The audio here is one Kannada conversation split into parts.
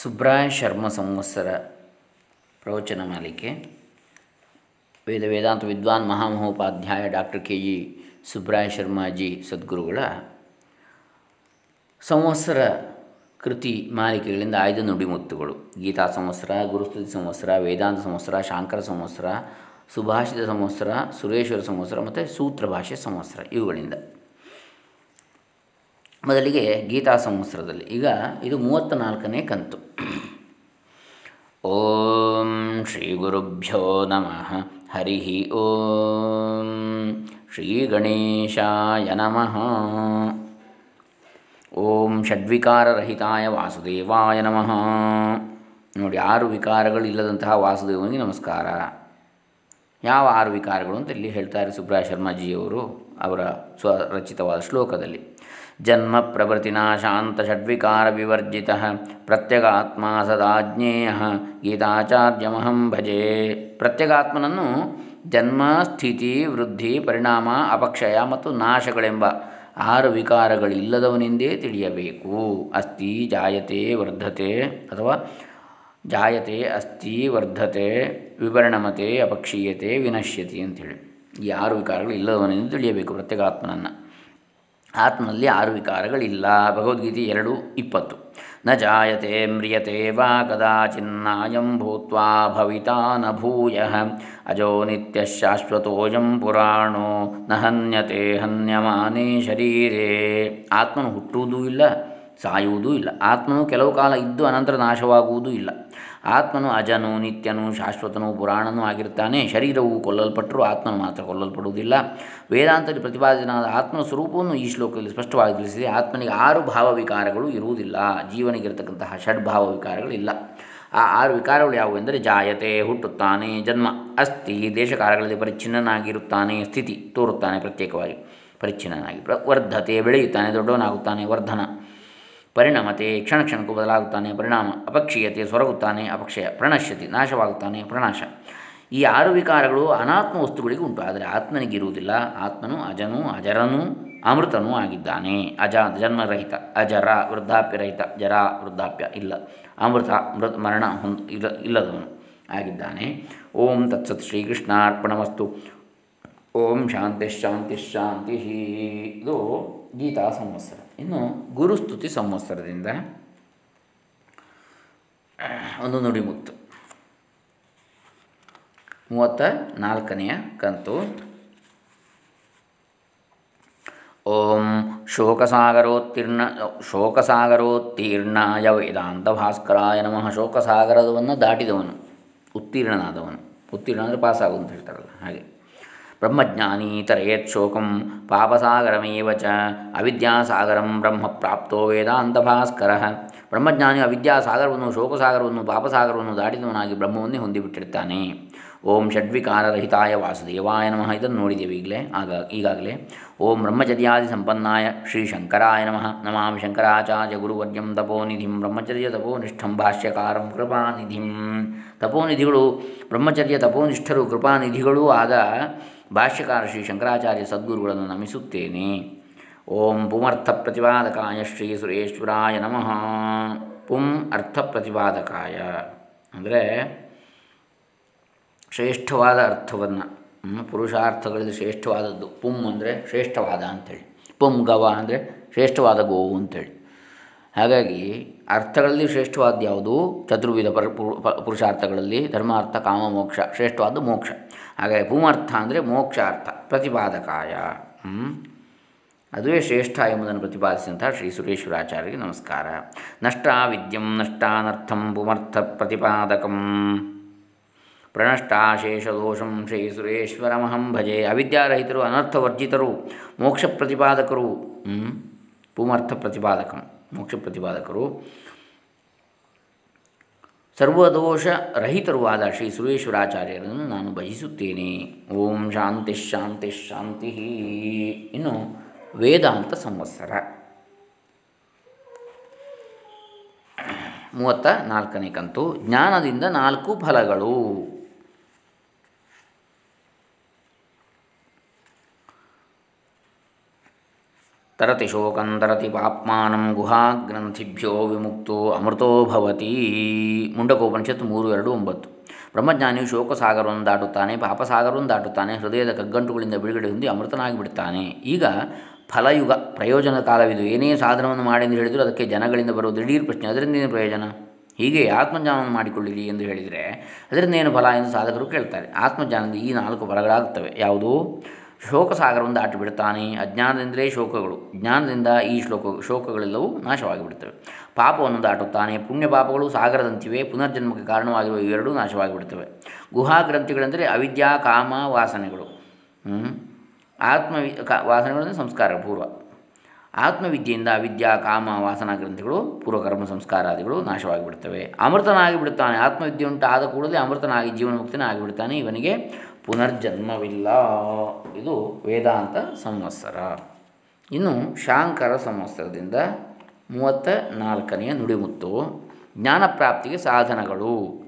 ಸುಬ್ರಾಯ ಶರ್ಮ ಸಂವತ್ಸರ ಪ್ರವಚನ ಮಾಲಿಕೆ. ವೇದ ವೇದಾಂತ ವಿದ್ವಾನ್ Mahamahopadhyaya doctor K G Subraya Sharmaji ಸದ್ಗುರುಗಳ ಸಂವತ್ಸರ ಕೃತಿ ಮಾಲಿಕೆಗಳಿಂದ ಆಯ್ದ ನುಡಿಮುತ್ತುಗಳು. ಗೀತಾ ಸಂವತ್ಸರ, ಗುರುಸ್ತುತಿ ಸಂವತ್ಸರ, ವೇದಾಂತ ಸಂವತ್ಸರ, ಶಾಂಕರ ಸಂವತ್ಸರ, ಸುಭಾಷಿತ ಸಂವತ್ಸರ, ಸುರೇಶ್ವರ ಸಂವತ್ಸರ ಮತ್ತು ಸೂತ್ರ ಭಾಷೆ ಇವುಗಳಿಂದ. ಮೊದಲಿಗೆ ಗೀತಾ ಸಂವತ್ಸರದಲ್ಲಿ. ಈಗ ಇದು ಮೂವತ್ತ ನಾಲ್ಕನೇ ಕಂತು. ಓಂ ಶ್ರೀ ಗುರುಭ್ಯೋ ನಮಃ. ಹರಿ ಓಂ ಶ್ರೀ ಗಣೇಶಾಯ ನಮಃ. ಓಂ ಷಡ್ವಿಕಾರರಹಿತಾಯ ವಾಸುದೇವಾಯ ನಮಃ. ನೋಡಿ, ಆರು ವಿಕಾರಗಳು ಇಲ್ಲದಂತಹ ವಾಸುದೇವನಿಗೆ ನಮಸ್ಕಾರ. ಯಾವ ಆರು ವಿಕಾರಗಳು ಅಂತ ಇಲ್ಲಿ ಹೇಳ್ತಾರೆ ಸುಬ್ರಾಯ ಶರ್ಮಾಜಿಯವರು ಅವರ ಸ್ವರಚಿತವಾದ ಶ್ಲೋಕದಲ್ಲಿ. ಜನ್ಮ ಪ್ರಭೃತಿನಾಶಾಂತ ಷಡ್ವಿಕಾರ ವಿವರ್ಜಿತಃ ಪ್ರತ್ಯಗಾತ್ಮ ಸದಾಜ್ಞೇಯ ಗೀತಾಚಾರ್ಯಮಹಂ ಭಜೆ ಪ್ರತ್ಯಗಾತ್ಮನನ್ನು ಜನ್ಮ ಸ್ಥಿತಿ ವೃದ್ಧಿ, ಪರಿಣಾಮ, ಅಪಕ್ಷಯ ಮತ್ತು ನಾಶಗಳೆಂಬ ಆರು ವಿಕಾರಗಳಿಲ್ಲದವನೆಂದೇ ತಿಳಿಯಬೇಕು. ಅಸ್ತಿ ಜಾಯತೆ ವರ್ಧತೆ ಅಥವಾ ಜಾಯತೆ ಅಸ್ತಿ ವರ್ಧತೆ, ವಿವರ್ಣಮತೆ, ಅಪಕ್ಷೀಯತೆ, ವಿನಶ್ಯತಿ ಅಂಥೇಳಿ ಈ ಆರು ವಿಕಾರಗಳು ಇಲ್ಲದವನೆಂದು ತಿಳಿಯಬೇಕು ಪ್ರತ್ಯೇಕಾತ್ಮನನ್ನು ಆತ್ಮನಲ್ಲಿ ಆರು ವಿಕಾರಗಳಿಲ್ಲ. ಭಗವದ್ಗೀತೆ ಎರಡು ಇಪ್ಪತ್ತು. ನ ಜಾಯತೆ ಮ್ರಿಯತೆ ವಾ ಕದಾಚಿನ್ನಾಯಂ ಭೂತ್ವಾ ಭವಿತಾ ನ ಭೂಯ. ಅಜೋ ನಿತ್ಯ ಶಾಶ್ವತೋಯಂ ಪುರಾಣೋ. ನ ಹನ್ಯತೆ ಹನ್ಯಮಾನೇ ಶರೀರೇ. ಆತ್ಮನು ಹುಟ್ಟುವುದೂ ಇಲ್ಲ ಸಾಯುವುದೂ ಇಲ್ಲ. ಆತ್ಮನು ಕೆಲವು ಕಾಲ ಇದ್ದು ಅನಂತರ ನಾಶವಾಗುವುದೂ ಇಲ್ಲ. ಆತ್ಮನು ಅಜನು, ನಿತ್ಯನು, ಶಾಶ್ವತನು, ಪುರಾಣನೂ ಆಗಿರ್ತಾನೆ ಶರೀರವು ಕೊಲ್ಲಲ್ಪಟ್ಟರೂ ಆತ್ಮನು ಮಾತ್ರ ಕೊಲ್ಲಲ್ಪಡುವುದಿಲ್ಲ. ವೇದಾಂತದಲ್ಲಿ ಪ್ರತಿಪಾದಿತನಾದ ಆತ್ಮನ ಸ್ವರೂಪವನ್ನು ಈ ಶ್ಲೋಕದಲ್ಲಿ ಸ್ಪಷ್ಟವಾಗಿ ತಿಳಿಸಿದೆ. ಆತ್ಮನಿಗೆ ಆರು ಭಾವ ವಿಕಾರಗಳು ಇರುವುದಿಲ್ಲ ಜೀವನಿಗಿರತಕ್ಕಂತಹ ಷಡ್ಭಾವ ವಿಕಾರಗಳಿಲ್ಲ ಆ ಆರು ವಿಕಾರಗಳು ಯಾವುವು ಎಂದರೆ ಜಾಯತೆ, ಹುಟ್ಟುತ್ತಾನೆ, ಜನ್ಮ. ಅಸ್ಥಿ ದೇಶಕಾಲಗಳಲ್ಲಿ ಪರಿಚ್ಛಿನ್ನನಾಗಿರುತ್ತಾನೆ, ಸ್ಥಿತಿ ತೋರುತ್ತಾನೆ ಪ್ರತ್ಯೇಕವಾಗಿ. ಪರಿಚ್ಛಿನ್ನನಾಗಿ ಪ್ರ, ವರ್ಧತೆ, ಬೆಳೆಯುತ್ತಾನೆ, ದೊಡ್ಡವನಾಗುತ್ತಾನೆ, ವರ್ಧನ. ಪರಿಣಮತೆ ಕ್ಷಣ ಕ್ಷಣಕ್ಕೂ ಬದಲಾಗುತ್ತಾನೆ, ಪರಿಣಾಮ ಅಪಕ್ಷೀಯತೆ ಸೊರಗುತ್ತಾನೆ, ಅಪಕ್ಷಯ ಪ್ರಣಶ್ಯತಿ ನಾಶವಾಗುತ್ತಾನೆ, ಪ್ರಣಾಶ. ಈ ಆರು ವಿಕಾರಗಳು ಅನಾತ್ಮ ವಸ್ತುಗಳಿಗೆ ಉಂಟು, ಆದರೆ ಆತ್ಮನಿಗಿರುವುದಿಲ್ಲ. ಆತ್ಮನು ಅಜನು, ಅಜರನು, ಅಮೃತನೂ ಆಗಿದ್ದಾನೆ. ಅಜ ಜನ್ಮರಹಿತ, ಅಜರ ವೃದ್ಧಾಪ್ಯರಹಿತ ಜರ ವೃದ್ಧಾಪ್ಯ ಇಲ್ಲ. ಅಮೃತ, ಮೃತ, ಮರಣ ಹೊಂದ್ ಇಲ್ಲ ಇಲ್ಲದವನು ಆಗಿದ್ದಾನೆ. ಓಂ ತತ್ಸತ್ ಶ್ರೀಕೃಷ್ಣಾರ್ಪಣಮಸ್ತು. ಓಂ ಶಾಂತಿ ಶಾಂತಿ ಶಾಂತಿ ಇದು ಗೀತಾ ಸಂವತ್ಸರ. ಇನ್ನು ಗುರುಸ್ತುತಿ ಸಂವತ್ಸರದಿಂದ ಒಂದು ನುಡಿಮುತ್ತು ಮೂವತ್ತ ನಾಲ್ಕನೆಯ ಕಂತು. ಓಂ ಶೋಕಸಾಗರೋತ್ತೀರ್ಣ, ಶೋಕಸಾಗರೋತ್ತೀರ್ಣಾಯ ವೇದಾಂತ ಭಾಸ್ಕರಾಯ ನಮಃ. ಶೋಕಸಾಗರದವನ್ನು ದಾಟಿದವನು, ಉತ್ತೀರ್ಣನಾದವನು. ಉತ್ತೀರ್ಣ ಅಂದರೆ ಪಾಸಾಗು ಅಂತ ಹೇಳ್ತಾರಲ್ಲ, ಹಾಗೆ. ಬ್ರಹ್ಮಜ್ಞಾನಿ ತರೆಯತ್ ಶೋಕಂ ಪಾಪಸಾಗರಮೇವ ಚ ಅವಿದ್ಯಾಸಾಗರಂ ಬ್ರಹ್ಮ ಪ್ರಾಪ್ತೋ ವೇದಾಂತ ಭಾಸ್ಕರ ಬ್ರಹ್ಮಜ್ಞಾನಿ ಅವಿದ್ಯಾಸಾಗರವನ್ನು ಶೋಕಸಾಗರವನ್ನು ಪಾಪಸಾಗರವನ್ನು ದಾಟಿದವನಾಗಿ ಬ್ರಹ್ಮವನ್ನೇ ಹೊಂದಿಬಿಟ್ಟಿರ್ತಾನೆ। ಓಂ ಷಡ್ವಿಕಾರರಹಿತಾಯ ವಾಸುದೇವಾಯ ನಮಃ. ಇದನ್ನು ನೋಡಿದ್ದೇವೆ ಈಗಲೇ. ಆಗ ಈಗಾಗಲೇ ಓಂ ಬ್ರಹ್ಮಚರ್ಯಾದಿ ಸಂಪನ್ನಾಯ ಶ್ರೀ ಶಂಕರಾಯ ನಮಃ. ನಮಾಮಿ ಶಂಕರಾಚಾರ್ಯ ಗುರುವರ್ಯಂ ತಪೋನಿಧಿಂ ಬ್ರಹ್ಮಚರ್ಯ ತಪೋನಿಷ್ಠಂ ಭಾಷ್ಯಕಾರಂ ಕೃಪಾನಿಧಿಂ ತಪೋನಿಧಿಗಳು ಬ್ರಹ್ಮಚರ್ಯ ತಪೋನಿಷ್ಠರು ಕೃಪಾನಿಧಿಗಳೂ ಆದ ಭಾಷ್ಯಕಾರ ಶ್ರೀ ಶಂಕರಾಚಾರ್ಯ ಸದ್ಗುರುಗಳನ್ನು ನಮಿಸುತ್ತೇನೆ. ಓಂ ಪುಮರ್ಥ ಪ್ರತಿಪಾದಕಾಯ ಶ್ರೀ ಸುರೇಶ್ವರಾಯ ನಮಃ. ಪುಂ ಅರ್ಥ ಪ್ರತಿಪಾದಕಾಯ ಅಂದರೆ ಶ್ರೇಷ್ಠವಾದ ಅರ್ಥವನ್ನು ಪುರುಷಾರ್ಥಗಳಲ್ಲಿ ಶ್ರೇಷ್ಠವಾದದ್ದು. ಪುಂ ಅಂದರೆ ಶ್ರೇಷ್ಠವಾದ ಅಂಥೇಳಿ ಪುಂ ಗವ ಅಂದರೆ ಶ್ರೇಷ್ಠವಾದ ಗೋವು ಅಂಥೇಳಿ ಹಾಗಾಗಿ ಅರ್ಥಗಳಲ್ಲಿ ಶ್ರೇಷ್ಠವಾದ ಯಾವುದು? ಚತುರ್ವಿಧ ಪರ ಪುರುಷಾರ್ಥಗಳಲ್ಲಿ ಧರ್ಮಾರ್ಥ, ಕಾಮ, ಮೋಕ್ಷ ಶ್ರೇಷ್ಠವಾದ ಮೋಕ್ಷ. ಹಾಗಾಗಿ ಪುಮರ್ಥ ಅಂದರೆ ಮೋಕ್ಷಾರ್ಥ, ಪ್ರತಿಪಾದಕಾಯ. ಅದುವೇ ಶ್ರೇಷ್ಠ ಎಂಬುದನ್ನು ಪ್ರತಿಪಾದಿಸಿದಂತಹ ಶ್ರೀ ಸುರೇಶ್ವರಾಚಾರ್ಯರಿಗೆ ನಮಸ್ಕಾರ. ನಷ್ಟ ವಿದ್ಯಂ ನಷ್ಟಾನರ್ಥಂ ಪುಮರ್ಥ ಪ್ರತಿಪಾದಕಂ. ಪ್ರಣಷ್ಟಾಶೇಷದೋಷಂ ಶ್ರೀ ಸುರೇಶ್ವರಮಹಂ ಭಜೆ. ಅವಿದ್ಯಾರಹಿತರು, ಅನರ್ಥವರ್ಜಿತರು, ಮೋಕ್ಷ ಪ್ರತಿಪಾದಕರು. ಪುಮರ್ಥ ಪ್ರತಿಪಾದಕಂ. ಮೋಕ್ಷ ಪ್ರತಿಪಾದಕರು. ಸರ್ವದೋಷ ರಹಿತರುವಾದ ಶ್ರೀ ಸುರೇಶ್ವರಾಚಾರ್ಯರನ್ನು ನಾನು ಬಯಸುತ್ತೇನೆ. ಓಂ ಶಾಂತಿ ಶಾಂತಿ ಶಾಂತಿ. ಇನ್ನು ವೇದಾಂತ ಸಂವತ್ಸರ. ಮೂವತ್ತ ನಾಲ್ಕನೇ ಕಂತು. ಜ್ಞಾನದಿಂದ ನಾಲ್ಕು ಫಲಗಳು. ತರತಿ ಶೋಕಂ ತರತಿ ಪಾಪ್ಮಾನಂ ಗುಹಾಗ್ರಂಥಿಭ್ಯೋ ವಿಮುಕ್ತೋ ಅಮೃತೋ ಭವತಿ. ಮುಂಡಕೋಪನಿಷತ್ತು ಮೂರು, ಎರಡು, ಒಂಬತ್ತು. ಬ್ರಹ್ಮಜ್ಞಾನಿಯು ಶೋಕಸಾಗರವನ್ನು ದಾಟುತ್ತಾನೆ, ಪಾಪಸಾಗರವನ್ನು ದಾಟುತ್ತಾನೆ, ಹೃದಯದ ಕಗ್ಗಂಟುಗಳಿಂದ ಬಿಡುಗಡೆ ಹೊಂದಿ ಅಮೃತನಾಗಿ ಬಿಡುತ್ತಾನೆ ಈಗ ಫಲಯುಗ ಪ್ರಯೋಜನ ಕಾಲವಿದು. ಏನೇ ಸಾಧನವನ್ನು ಮಾಡಿ ಎಂದು ಹೇಳಿದರೂ ಅದಕ್ಕೆ ಜನಗಳಿಂದ ಬರುವ ದಿಢೀರ್ ಪ್ರಶ್ನೆ ಅದರಿಂದ ಏನು ಪ್ರಯೋಜನ? ಹೀಗೆ ಆತ್ಮಜ್ಞಾನವನ್ನು ಮಾಡಿಕೊಳ್ಳಿರಿ ಎಂದು ಹೇಳಿದರೆ ಅದರಿಂದ ಏನು ಫಲ ಎಂದು ಸಾಧಕರು ಕೇಳ್ತಾರೆ. ಆತ್ಮಜ್ಞಾನದ ಈ ನಾಲ್ಕು ಫಲಗಳಾಗುತ್ತವೆ ಯಾವುದು? ಶೋಕಸಾಗರವನ್ನು ದಾಟಿ ಬಿಡುತ್ತಾನೆ ಅಜ್ಞಾನದಿಂದಲೇ ಶೋಕಗಳು. ಜ್ಞಾನದಿಂದ ಈ ಶ್ಲೋಕ, ಶೋಕಗಳೆಲ್ಲವೂ ನಾಶವಾಗಿ ಬಿಡುತ್ತವೆ ಪಾಪವನ್ನು ದಾಟುತ್ತಾನೆ ಪುಣ್ಯ ಪಾಪಗಳು ಸಾಗರದಂತಿವೆ, ಪುನರ್ಜನ್ಮಕ್ಕೆ ಕಾರಣವಾಗಿರುವ ಇವೆರಡೂ ನಾಶವಾಗಿ ಬಿಡುತ್ತವೆ ಗುಹಾಗ್ರಂಥಿಗಳೆಂದರೆ ಅವಿದ್ಯಾ, ಕಾಮ, ವಾಸನೆಗಳು? ಆತ್ಮ ಕಾ, ವಾಸನೆಗಳು ಅಂದರೆ ಸಂಸ್ಕಾರ, ಪೂರ್ವ. ಆತ್ಮವಿದ್ಯೆಯಿಂದ ವಿದ್ಯಾ ಕಾಮ, ವಾಸನಾ ಗ್ರಂಥಿಗಳು, ಪೂರ್ವಕರ್ಮ ಸಂಸ್ಕಾರಾದಿಗಳು ನಾಶವಾಗಿಬಿಡ್ತವೆ. ಅಮೃತನಾಗಿ ಬಿಡುತ್ತಾನೆ ಆತ್ಮವಿದ್ಯೆ ಉಂಟಾದ ಕೂಡಲೇ ಅಮೃತನಾಗಿ ಜೀವನ ಮುಕ್ತನಾಗಿ ಆಗಿಬಿಡ್ತಾನೆ. ಇವನಿಗೆ ಪುನರ್ಜನ್ಮವಿಲ್ಲ. ಇದು ವೇದಾಂತ ಸಂವತ್ಸರ. ಇನ್ನು ಶಾಂಕರ ಸಂವತ್ಸರದಿಂದ ಮೂವತ್ತ ನಾಲ್ಕನೆಯ ನುಡಿಮುತ್ತು. ಜ್ಞಾನಪ್ರಾಪ್ತಿಗೆ ಸಾಧನಗಳು.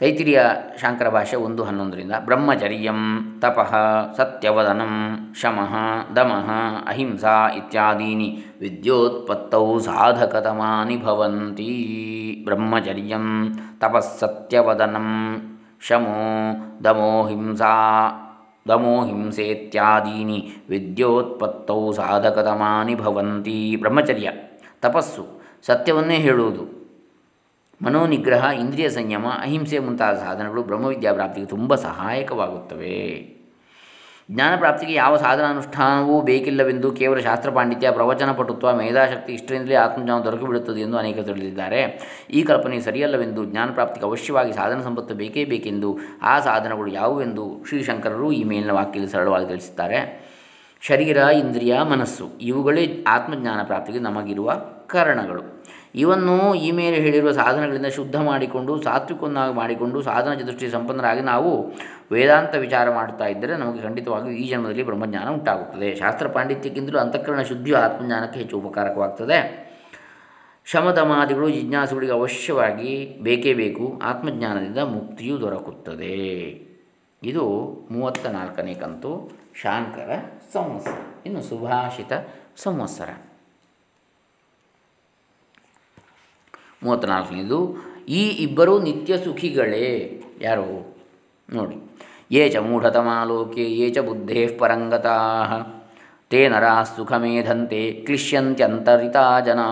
ತೈತಿರಿಯ ಶಾಂಕರ ಭಾಷೆ ಒಂದು ಹನ್ನೊಂದರಿಂದ ಬ್ರಹ್ಮಚರ್ಯಂ ತಪಃ ಸತ್ಯವದನಂ ಶಮಃ ದಮಃ ಅಹಿಂಸಾ ಇತ್ಯಾದೀನಿ ವಿದ್ಯೋತ್ಪತ್ತೌ ಸಾಧಕತಮಾನಿ ಭವಂತಿ ಬ್ರಹ್ಮಚರ್ಯಂ ತಪಸ್ಸತ್ಯವದನಂ ಶಮೋ ದಮೋ ಹಿಂಸಾ ದಮೋ ವಿದ್ಯೋತ್ಪತ್ತೌ ಸಾಧಕತಮಾನಿ ಭವಂತಿ ಬ್ರಹ್ಮಚರ್ಯ ತಪಸ್ಸು ಸತ್ಯವನ್ನೇ ಹೇಳುವುದು. ಮನೋನಿಗ್ರಹ, ಇಂದ್ರಿಯ ಸಂಯಮ, ಅಹಿಂಸೆ ಮುಂತಾದ ಸಾಧನಗಳು ಬ್ರಹ್ಮವಿದ್ಯಾ ಪ್ರಾಪ್ತಿಗೆ ತುಂಬ ಸಹಾಯಕವಾಗುತ್ತವೆ. ಜ್ಞಾನ ಪ್ರಾಪ್ತಿಗೆ ಯಾವ ಸಾಧನಾನುಷ್ಠಾನವೂ ಬೇಕಿಲ್ಲವೆಂದು ಕೇವಲ ಶಾಸ್ತ್ರ ಪಾಂಡಿತ್ಯ, ಪ್ರವಚನ ಪಟುತ್ವ, ಮೇಧಾಶಕ್ತಿ ಇಷ್ಟರಿಂದಲೇ ಆತ್ಮಜ್ಞಾನ ದೊರಕಿಬಿಡುತ್ತದೆ ಎಂದು ಅನೇಕರು ತಿಳಿದಿದ್ದಾರೆ. ಈ ಕಲ್ಪನೆ ಸರಿಯಲ್ಲವೆಂದು ಜ್ಞಾನ ಪ್ರಾಪ್ತಿಗೆ ಅವಶ್ಯವಾಗಿ ಸಾಧನ ಸಂಪತ್ತು ಬೇಕೇ ಬೇಕೆಂದು ಆ ಸಾಧನಗಳು ಯಾವುವೆಂದು ಶ್ರೀಶಂಕರರು ಈ ಮೇಲಿನ ವಾಕ್ಯದಲ್ಲಿ ಸರಳವಾಗಿ ತಿಳಿಸುತ್ತಾರೆ ಶರೀರ, ಇಂದ್ರಿಯ, ಮನಸ್ಸು ಇವುಗಳೇ ಆತ್ಮಜ್ಞಾನ ಪ್ರಾಪ್ತಿಗೆ ನಮಗಿರುವ ಕಾರಣಗಳು. ಇವನ್ನು ಈ ಮೇಲೆ ಹೇಳಿರುವ ಸಾಧನಗಳಿಂದ ಶುದ್ಧ ಮಾಡಿಕೊಂಡು, ಸಾತ್ವಿಕವನ್ನಾಗಿ ಮಾಡಿಕೊಂಡು, ಸಾಧನ ಚತುಷ್ಟಿ ಸಂಪನ್ನರಾಗಿ ನಾವು ವೇದಾಂತ ವಿಚಾರ ಮಾಡ್ತಾ ಇದ್ದರೆ ನಮಗೆ ಖಂಡಿತವಾಗಿಯೂ ಈ ಜನ್ಮದಲ್ಲಿ ಬ್ರಹ್ಮಜ್ಞಾನ ಉಂಟಾಗುತ್ತದೆ. ಶಾಸ್ತ್ರ ಪಾಂಡಿತ್ಯಕ್ಕಿಂತಲೂ ಅಂತಃಕರಣ ಶುದ್ಧಿಯು ಆತ್ಮಜ್ಞಾನಕ್ಕೆ ಹೆಚ್ಚು ಉಪಕಾರಕವಾಗ್ತದೆ. ಶಮದಮಾದಿಗಳು, ಜಿಜ್ಞಾಸುಗಳಿಗೆ ಅವಶ್ಯವಾಗಿ ಬೇಕೇ ಬೇಕು, ಆತ್ಮಜ್ಞಾನದಿಂದ ಮುಕ್ತಿಯು ದೊರಕುತ್ತದೆ. ಇದು ಮೂವತ್ತ ನಾಲ್ಕನೇ ಕಂತು, ಶಾಂಕರ ಸಂವತ್ಸರ. ಇನ್ನು ಸುಭಾಷಿತ ಸಂವತ್ಸರ. ಮೂವತ್ತ್ನಾಲ್ಕನೇದು ಈ ಇಬ್ಬರು ನಿತ್ಯ ಸುಖಿಗಳೇ. ಯಾರು? ನೋಡಿ. ಯೇ ಚ ಮೂಢತಮಾಲೋಕೆ, ಯೇ ಚ ಬುದ್ಧೇ ಪರಂಗತಾ. ತೇ ನರಾ ಸುಖಮೇಧಂತೆ, ಕ್ಲಿಶ್ಯಂತ್ಯಂತರಿತಾ ಜನಾ.